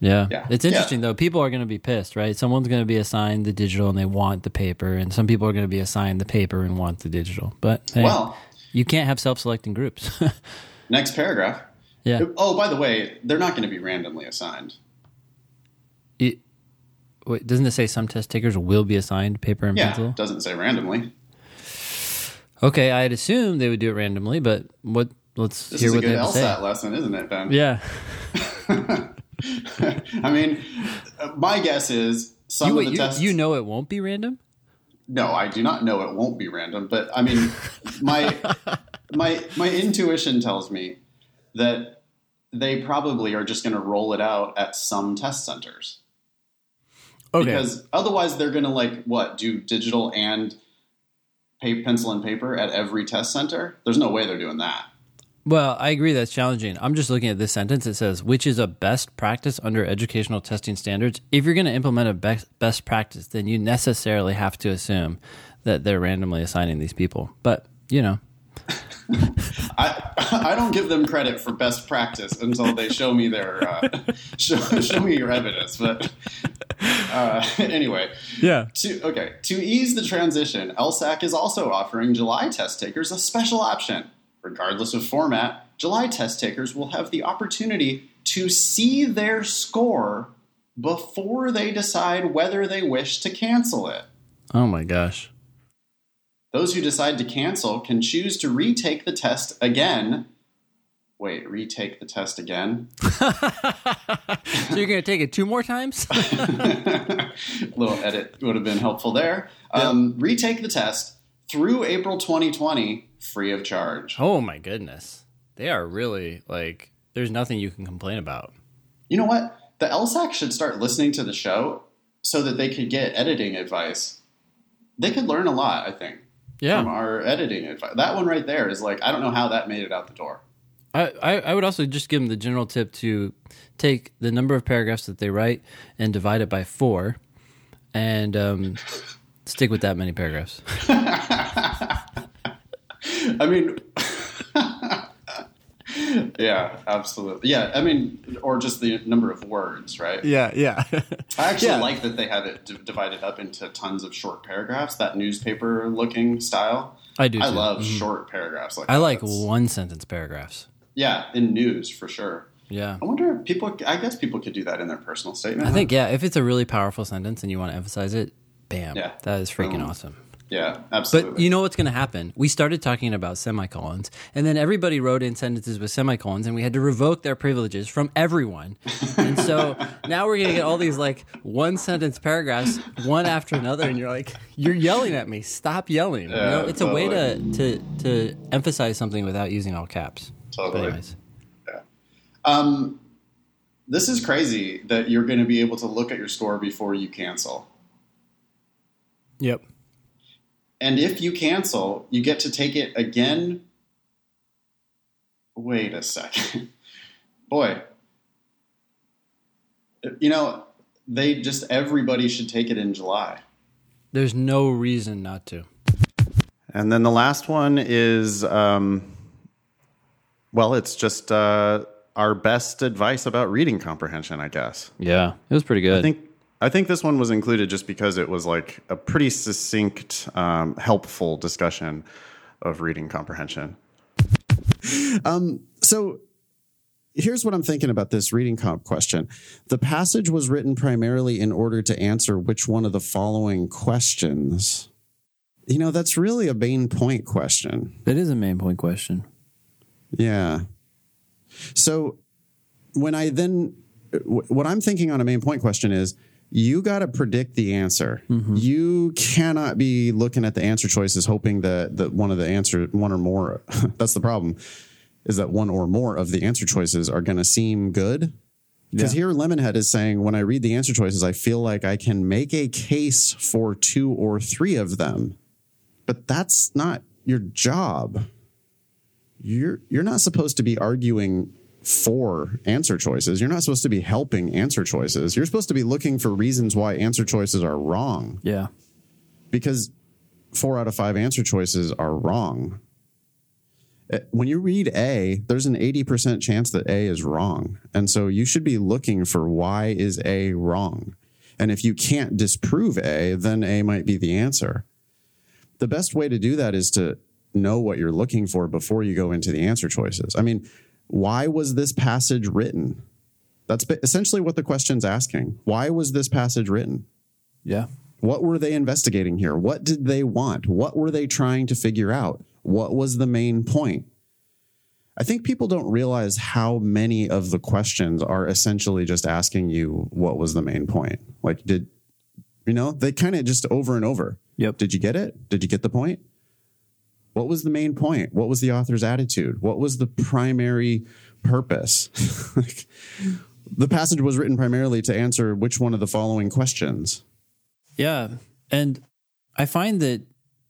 Speaker 2: Yeah.
Speaker 1: Yeah.
Speaker 2: It's interesting though. People are going to be pissed, right? Someone's going to be assigned the digital and they want the paper, and some people are going to be assigned the paper and want the digital. But hey,
Speaker 1: Well,
Speaker 2: you can't have self-selecting groups.
Speaker 1: next paragraph.
Speaker 2: yeah.
Speaker 1: Oh, by the way, they're not going to be randomly assigned.
Speaker 2: It- wait, doesn't it say some test takers will be assigned paper and
Speaker 1: Yeah,
Speaker 2: pencil?
Speaker 1: it doesn't say randomly.
Speaker 2: Okay, I'd assume they would do it randomly, but what? Let's
Speaker 1: This
Speaker 2: hear
Speaker 1: is a
Speaker 2: what they
Speaker 1: good
Speaker 2: have to say.
Speaker 1: LSAT lesson, isn't it, Ben?
Speaker 2: Yeah.
Speaker 1: I mean, my guess is some
Speaker 2: You,
Speaker 1: of the
Speaker 2: you,
Speaker 1: tests.
Speaker 2: you know it won't be random.
Speaker 1: No, I do not know it won't be random, but I mean, my my my intuition tells me that they probably are just going to roll it out at some test centers. Okay. Because otherwise, they're going to like what do digital and pencil and paper at every test center. There's no way they're doing that.
Speaker 2: Well, I agree that's challenging. I'm just looking at this sentence. It says, which is a best practice under educational testing standards. If you're going to implement a best, best practice, then you necessarily have to assume that they're randomly assigning these people. But, you know,
Speaker 1: I I don't give them credit for best practice until they show me their uh, show, show me your evidence. But uh, anyway,
Speaker 2: yeah.
Speaker 1: To, okay, to ease the transition, LSAC is also offering July test takers a special option. Regardless of format, July test takers will have the opportunity to see their score before they decide whether they wish to cancel it.
Speaker 2: Oh my gosh.
Speaker 1: Those who decide to cancel can choose to retake the test again. Wait, retake the test again?
Speaker 2: so you're going to take it two more times?
Speaker 1: A little edit would have been helpful there. Um, retake the test through April 2020 free of charge.
Speaker 2: oh my goodness. They are really like, there's nothing you can complain about.
Speaker 1: You know what? The LSAC should start listening to the show so that they could get editing advice. They could learn a lot, I think,
Speaker 2: Yeah.
Speaker 1: from our editing advice. That one right there is like, I don't know how that made it out the door.
Speaker 2: I, I, would also just give them the general tip to take the number of paragraphs that they write and divide it by four and um, stick with that many paragraphs.
Speaker 4: I mean, yeah, absolutely. Yeah, I mean, or just the number of words, right?
Speaker 5: Yeah, yeah.
Speaker 4: I actually
Speaker 5: Yeah.
Speaker 4: like that they have it d- divided up into tons of short paragraphs, that newspaper looking style.
Speaker 2: I do.
Speaker 4: I
Speaker 2: too.
Speaker 4: love mm-hmm. short paragraphs like
Speaker 2: I
Speaker 4: that.
Speaker 2: like
Speaker 4: It's-
Speaker 2: one sentence paragraphs.
Speaker 4: Yeah, in news for sure.
Speaker 2: Yeah.
Speaker 4: I wonder if people, I guess people could do that in their personal statement.
Speaker 2: I think, yeah, if it's a really powerful sentence and you want to emphasize it, bam.
Speaker 4: Yeah.
Speaker 2: That is freaking
Speaker 4: Boom.
Speaker 2: awesome.
Speaker 4: Yeah, absolutely.
Speaker 2: But you know what's going to happen? We started talking about semicolons, and then everybody wrote in sentences with semicolons, and we had to revoke their privileges from everyone. and so now we're going to get all these like one sentence paragraphs, one after another, and you're like, you're yelling at me. Stop yelling. you know, it's a way to, to to emphasize something without using all caps. But
Speaker 4: Totally.
Speaker 2: anyways,
Speaker 4: Um, this is crazy that you're going to be able to look at your score before you cancel.
Speaker 2: yep.
Speaker 4: And if you cancel, you get to take it again. Wait a second. Boy. You know, they just, everybody should take it in July.
Speaker 2: There's no reason not to.
Speaker 4: And then the last one is, um, well, it's just uh, our best advice about reading comprehension, I guess.
Speaker 2: Yeah, it was pretty good.
Speaker 4: I think I think this one was included just because it was like a pretty succinct, um, helpful discussion of reading comprehension.
Speaker 1: Um, so here's what I'm thinking about this reading comp question. The passage was written primarily in order to answer which one of the following questions. You know, that's really a main point question.
Speaker 2: It is a main point question.
Speaker 1: Yeah. So when I then, what I'm thinking on a main point question is you got to predict the answer. Mm-hmm. You cannot be looking at the answer choices hoping that, that one of the answer, one or more, that's the problem, is that one or more of the answer choices are going to seem good. Because here Lemonhead is saying, when I read the answer choices, I feel like I can make a case for two or three of them. But that's not your job you're you're not supposed to be arguing for answer choices. You're not supposed to be helping answer choices. You're supposed to be looking for reasons why answer choices are wrong
Speaker 2: Yeah.
Speaker 1: because 4 out of 5 answer choices are wrong. Uh, When you read A, there's an 80% chance that A is wrong. And so you should be looking for why is A wrong? And if you can't disprove A, then A might be the answer. The best way to do that is to know what you're looking for before you go into the answer choices. I mean, why was this passage written? That's essentially what the question's asking. Why was this passage written?
Speaker 2: Yeah.
Speaker 1: What were they investigating here? What did they want? What were they trying to figure out? What was the main point? I think people don't realize how many of the questions are essentially just asking you what was the main point. Like, did you know, they kind of just over and over.
Speaker 2: Yep.
Speaker 1: Did you get it? Did you get the point? What was the main point? What was the author's attitude? What was the primary purpose? Like, the passage was written primarily to answer which one of the following questions.
Speaker 2: Yeah. And I find that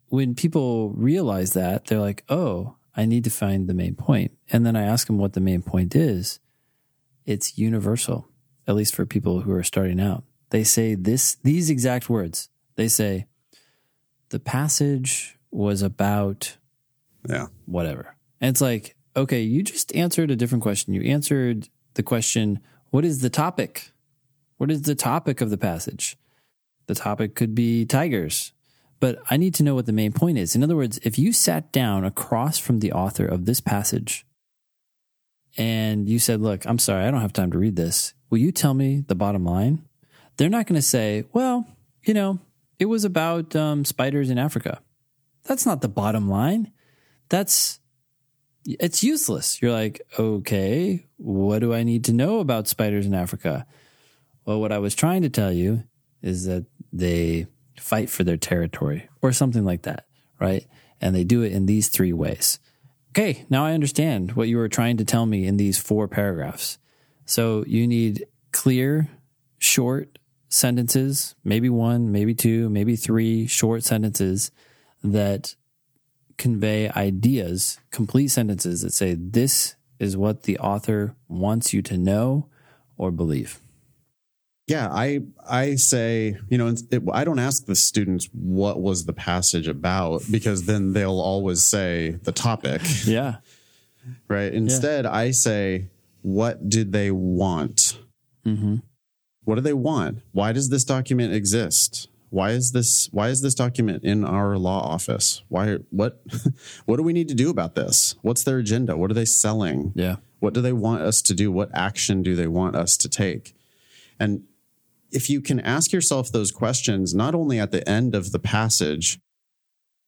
Speaker 2: when people realize that, they're like, oh, I need to find the main point. And then I ask them what the main point is. It's universal, at least for people who are starting out. They say this, these exact words. They say, the passage was about
Speaker 1: Yeah.
Speaker 2: whatever. And it's like, okay, you just answered a different question. You answered the question, what is the topic? What is the topic of the passage? The topic could be tigers, but I need to know what the main point is. In other words, if you sat down across from the author of this passage and you said, Look, I'm sorry, I don't have time to read this. Will you tell me the bottom line? They're not going to say, Well, you know, it was about um, spiders in Africa. That's not the bottom line. That's it's useless. You're like, okay, what do I need to know about spiders in Africa? Well, what I was trying to tell you is that they fight for their territory or something like that, right? And they do it in these three ways. Okay, now I understand what you were trying to tell me in these four paragraphs. So you need clear, short sentences, maybe one, maybe two, maybe three short sentences that convey ideas, complete sentences that say, This is what the author wants you to know or believe.
Speaker 1: Yeah, I I say you know it, I don't ask the students what was the passage about because then they'll always say the topic,
Speaker 2: Yeah.
Speaker 1: right? Instead, I say what did they want? Mm-hmm. What do they want? Why does this document exist? Why is this why is this document in our law office? Why what what do we need to do about this? What's their agenda? What are they selling?
Speaker 2: Yeah.
Speaker 1: What do they want us to do? What action do they want us to take? And if you can ask yourself those questions, not only at the end of the passage,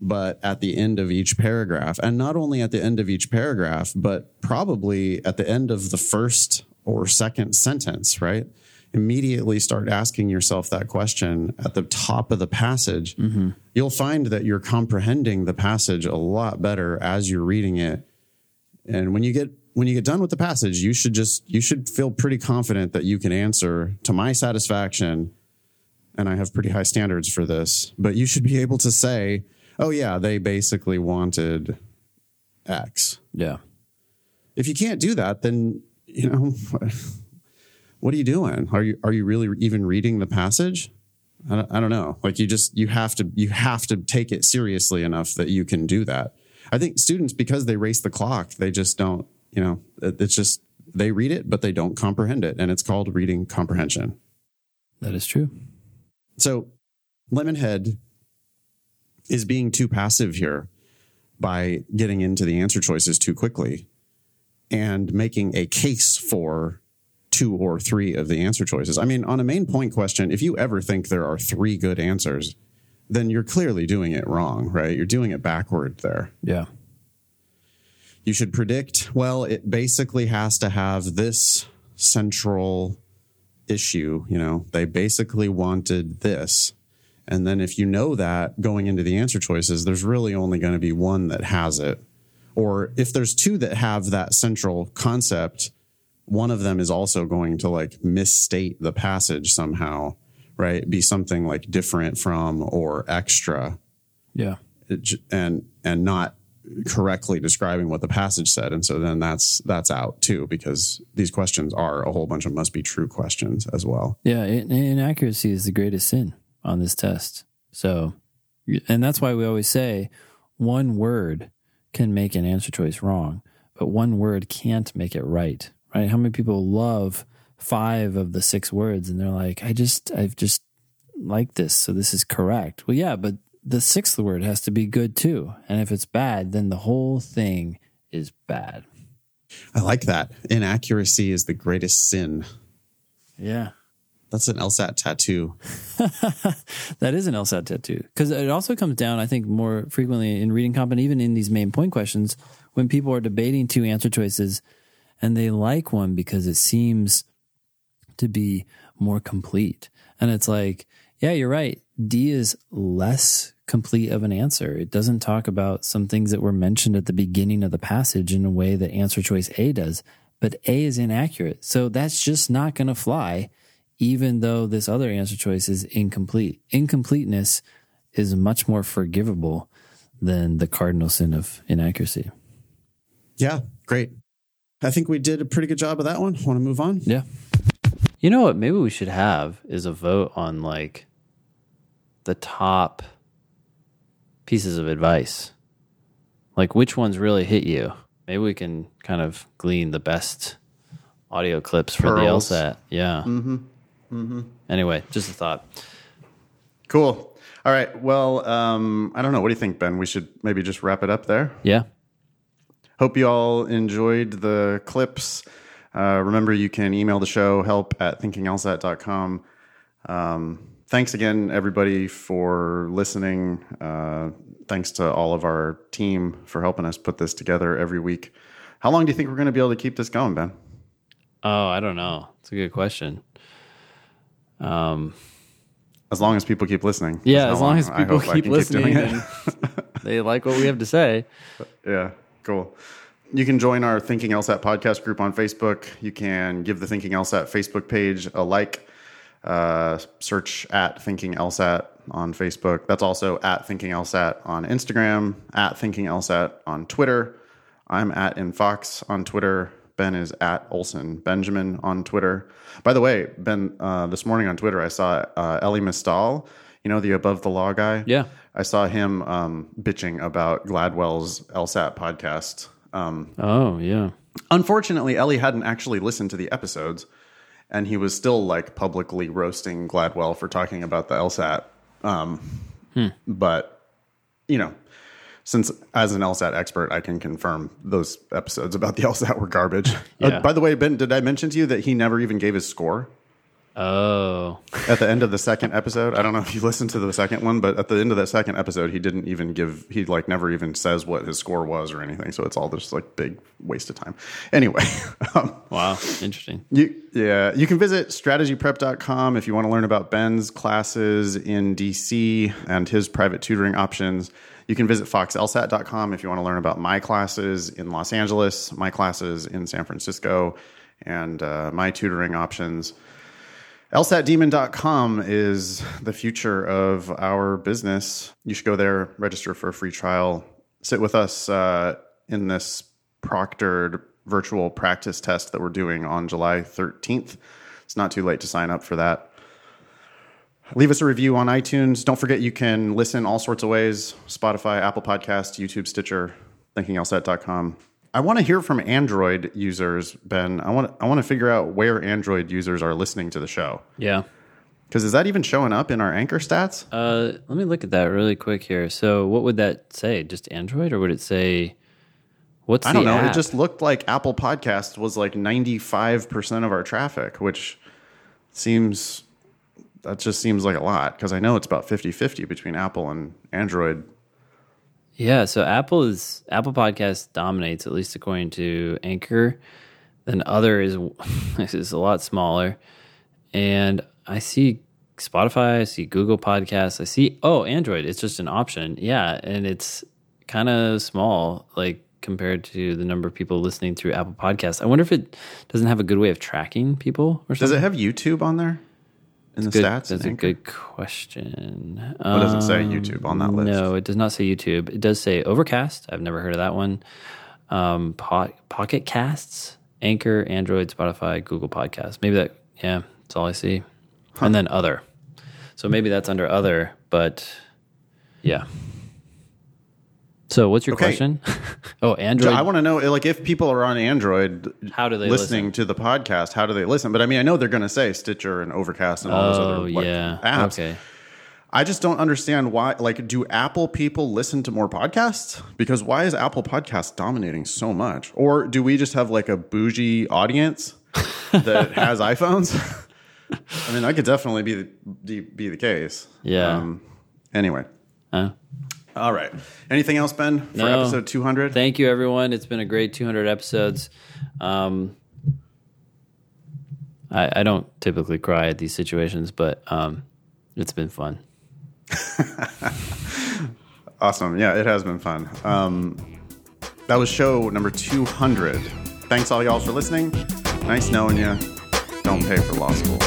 Speaker 1: but at the end of each paragraph, and not only at the end of each paragraph, but probably at the end of the first or second sentence, right? Immediately start asking yourself that question at the top of the passage. Mm-hmm. You'll find that you're comprehending the passage a lot better as you're reading it and when you get when you get done with the passage, you should just you should feel pretty confident that you can answer to my satisfaction. And I have pretty high standards for this, but you should be able to say, "Oh yeah, they basically wanted X."
Speaker 2: Yeah.
Speaker 1: If you can't do that, then you know what are you doing? Are you are you really even reading the passage? I don't, I don't know. Like you just you have to you have to take it seriously enough that you can do that. I think students because they race the clock, they just don't. You know, it's just they read it, but they don't comprehend it, and it's called reading comprehension.
Speaker 2: That is true.
Speaker 1: So, Lemonhead is being too passive here by getting into the answer choices too quickly and making a case for two or three of the answer choices. I mean, on a main point question, if you ever think there are three good answers, then you're clearly doing it wrong, right? You're doing it backward there.
Speaker 2: Yeah.
Speaker 1: You should predict, well, it basically has to have this central issue. You know, they basically wanted this. And then if you know that going into the answer choices, there's really only going to be one that has it. Or if there's two that have that central concept, one of them is also going to like misstate the passage somehow, right? Be something like different from or extra
Speaker 2: Yeah.
Speaker 1: and and not correctly describing what the passage said and so then that's that's out too because these questions are a whole bunch of must be true questions as well
Speaker 2: Yeah, in- inaccuracy is the greatest sin on this test. So, and that's why we always say one word can make an answer choice wrong, but one word can't make it right. Right? How many people love five of the six words and they're like, I just, I've just like this, so this is correct. Well, yeah, but the sixth word has to be good too. And if it's bad, then the whole thing is bad.
Speaker 1: i like that inaccuracy is the greatest sin
Speaker 2: Yeah.
Speaker 1: that's an lsat tattoo
Speaker 2: That is an LSAT tattoo because it also comes down, I think, more frequently in reading comp and even in these main point questions when people are debating two answer choices and they like one because it seems to be more complete. And it's like, yeah, you're right. D is less complete of an answer. It doesn't talk about some things that were mentioned at the beginning of the passage in a way that answer choice A does, but A is inaccurate. So that's just not going to fly even though this other answer choice is incomplete. Incompleteness is much more forgivable than the cardinal sin of inaccuracy.
Speaker 1: yeah great i think we did a pretty good job of that one want to move on
Speaker 2: Yeah.
Speaker 6: You know what? Maybe we should have is a vote on like the top pieces of advice. Like which ones really hit you? Maybe we can kind of glean the best audio clips for
Speaker 7: Pearls.
Speaker 6: the LSAT. Yeah. Mm-hmm. Mm-hmm. Anyway, just a thought.
Speaker 7: Cool. All right. Well, um, I don't know. What do you think, Ben? We should maybe just wrap it up there.
Speaker 6: Yeah.
Speaker 7: Hope you all enjoyed the clips. Uh, remember, you can email the show help at thinkinglsat.com. Um, thanks again, everybody, for listening. Uh, thanks to all of our team for helping us put this together every week. How long do you think we're going to be able to keep this going, Ben?
Speaker 6: Oh, I don't know. It's a good question. Um,
Speaker 7: As long as people keep listening.
Speaker 6: yeah, as
Speaker 7: how
Speaker 6: long as people keep listening and they like what we have to say.
Speaker 7: Yeah, cool. You can join our Thinking LSAT podcast group on Facebook. You can give the Thinking LSAT Facebook page a like. Uh, search at Thinking LSAT on Facebook. That's also at Thinking LSAT on Instagram, at Thinking LSAT on Twitter. I'm at Infox on Twitter.
Speaker 1: Ben is at Olson Benjamin on Twitter. By the way, Ben, uh, this morning on Twitter, I saw uh, Elie Mystal, you know, the Above the Law guy.
Speaker 2: Yeah.
Speaker 1: I saw him um, bitching about Gladwell's LSAT podcast. Um,
Speaker 2: Oh yeah.
Speaker 1: unfortunately, Elie hadn't actually listened to the episodes, and he was still like publicly roasting Gladwell for talking about the LSAT. Um, But you know, since as an LSAT expert, I can confirm those episodes about the LSAT were garbage.
Speaker 2: Yeah.
Speaker 1: Uh, by the way, Ben, did I mention to you that he never even gave his score?
Speaker 2: Oh.
Speaker 1: at the end of the second episode. I don't know if you listened to the second one, but at the end of that second episode, he didn't even give. He like never even says what his score was or anything. So it's all just like big waste of time. Anyway, um,
Speaker 2: Wow. Interesting.
Speaker 1: you yeah, you can visit strategyprep.com if you want to learn about Ben's classes in DC and his private tutoring options. You can visit foxlsat.com if you want to learn about my classes in Los Angeles, my classes in San Francisco, and uh, my tutoring options. LSATdemon.com is the future of our business. You should go there, register for a free trial, sit with us uh, in this proctored virtual practice test that we're doing on July 13th. It's not too late to sign up for that. Leave us a review on iTunes. Don't forget you can listen all sorts of ways Spotify, Apple Podcast, YouTube, Stitcher, thinkinglsat.com. I want to hear from Android users, Ben. I want I want to figure out where Android users are listening to the show.
Speaker 2: Yeah.
Speaker 1: Because is that even showing up in our anchor stats?
Speaker 2: Uh, let me look at that really quick here. So, what would that say? Just Android, or would it say? What's
Speaker 1: I don't know.
Speaker 2: app?
Speaker 1: It just looked like Apple Podcasts was like 95% of our traffic, which seems that just seems like a lot because I know it's about 50-50 between Apple and Android.
Speaker 2: Yeah, so Apple is Apple Podcast dominates at least according to Anchor. Then other is is a lot smaller, and I see Spotify, I see Google Podcasts, I see oh Android. It's just an option, yeah, and it's kind of small like compared to the number of people listening through Apple Podcasts. I wonder if it doesn't have a good way of tracking people or something.
Speaker 1: Does it have YouTube on there in the
Speaker 2: Good-
Speaker 1: stats?
Speaker 2: That's a good question.
Speaker 1: Does it say
Speaker 2: Um,
Speaker 1: YouTube on that list?
Speaker 2: No, it does not say YouTube. It does say Overcast. I've never heard of that one. Um, po- Pocket Casts, Anchor, Android, Spotify, Google Podcasts. Maybe that. Yeah, that's all I see. And then other. So maybe that's under other, but yeah. So what's your
Speaker 1: Okay.
Speaker 2: question? oh, Android.
Speaker 1: I want to know, like, if people are on Android,
Speaker 2: How do they
Speaker 1: listening
Speaker 2: listen?
Speaker 1: to the podcast? How do they listen? But I mean, I know they're going to say Stitcher and Overcast and all those
Speaker 2: oh
Speaker 1: other like,
Speaker 2: yeah.
Speaker 1: apps.
Speaker 2: Okay.
Speaker 1: I just don't understand why. Like, do Apple people listen to more podcasts? Because why is Apple Podcast dominating so much? Or do we just have like a bougie audience that has iPhones? I mean, that could definitely be the, be the case.
Speaker 2: Yeah.
Speaker 1: Um, anyway.
Speaker 2: Uh,
Speaker 1: All right. Anything else, Ben, for
Speaker 2: No.
Speaker 1: episode 200?
Speaker 2: Thank you, everyone. It's been a great 200 episodes. Um, I, I don't typically cry at these situations, but um, it's been fun.
Speaker 1: Awesome. Yeah, it has been fun. Um, that was show number 200. Thanks, all y'all, for listening. Nice knowing you. Don't pay for law school.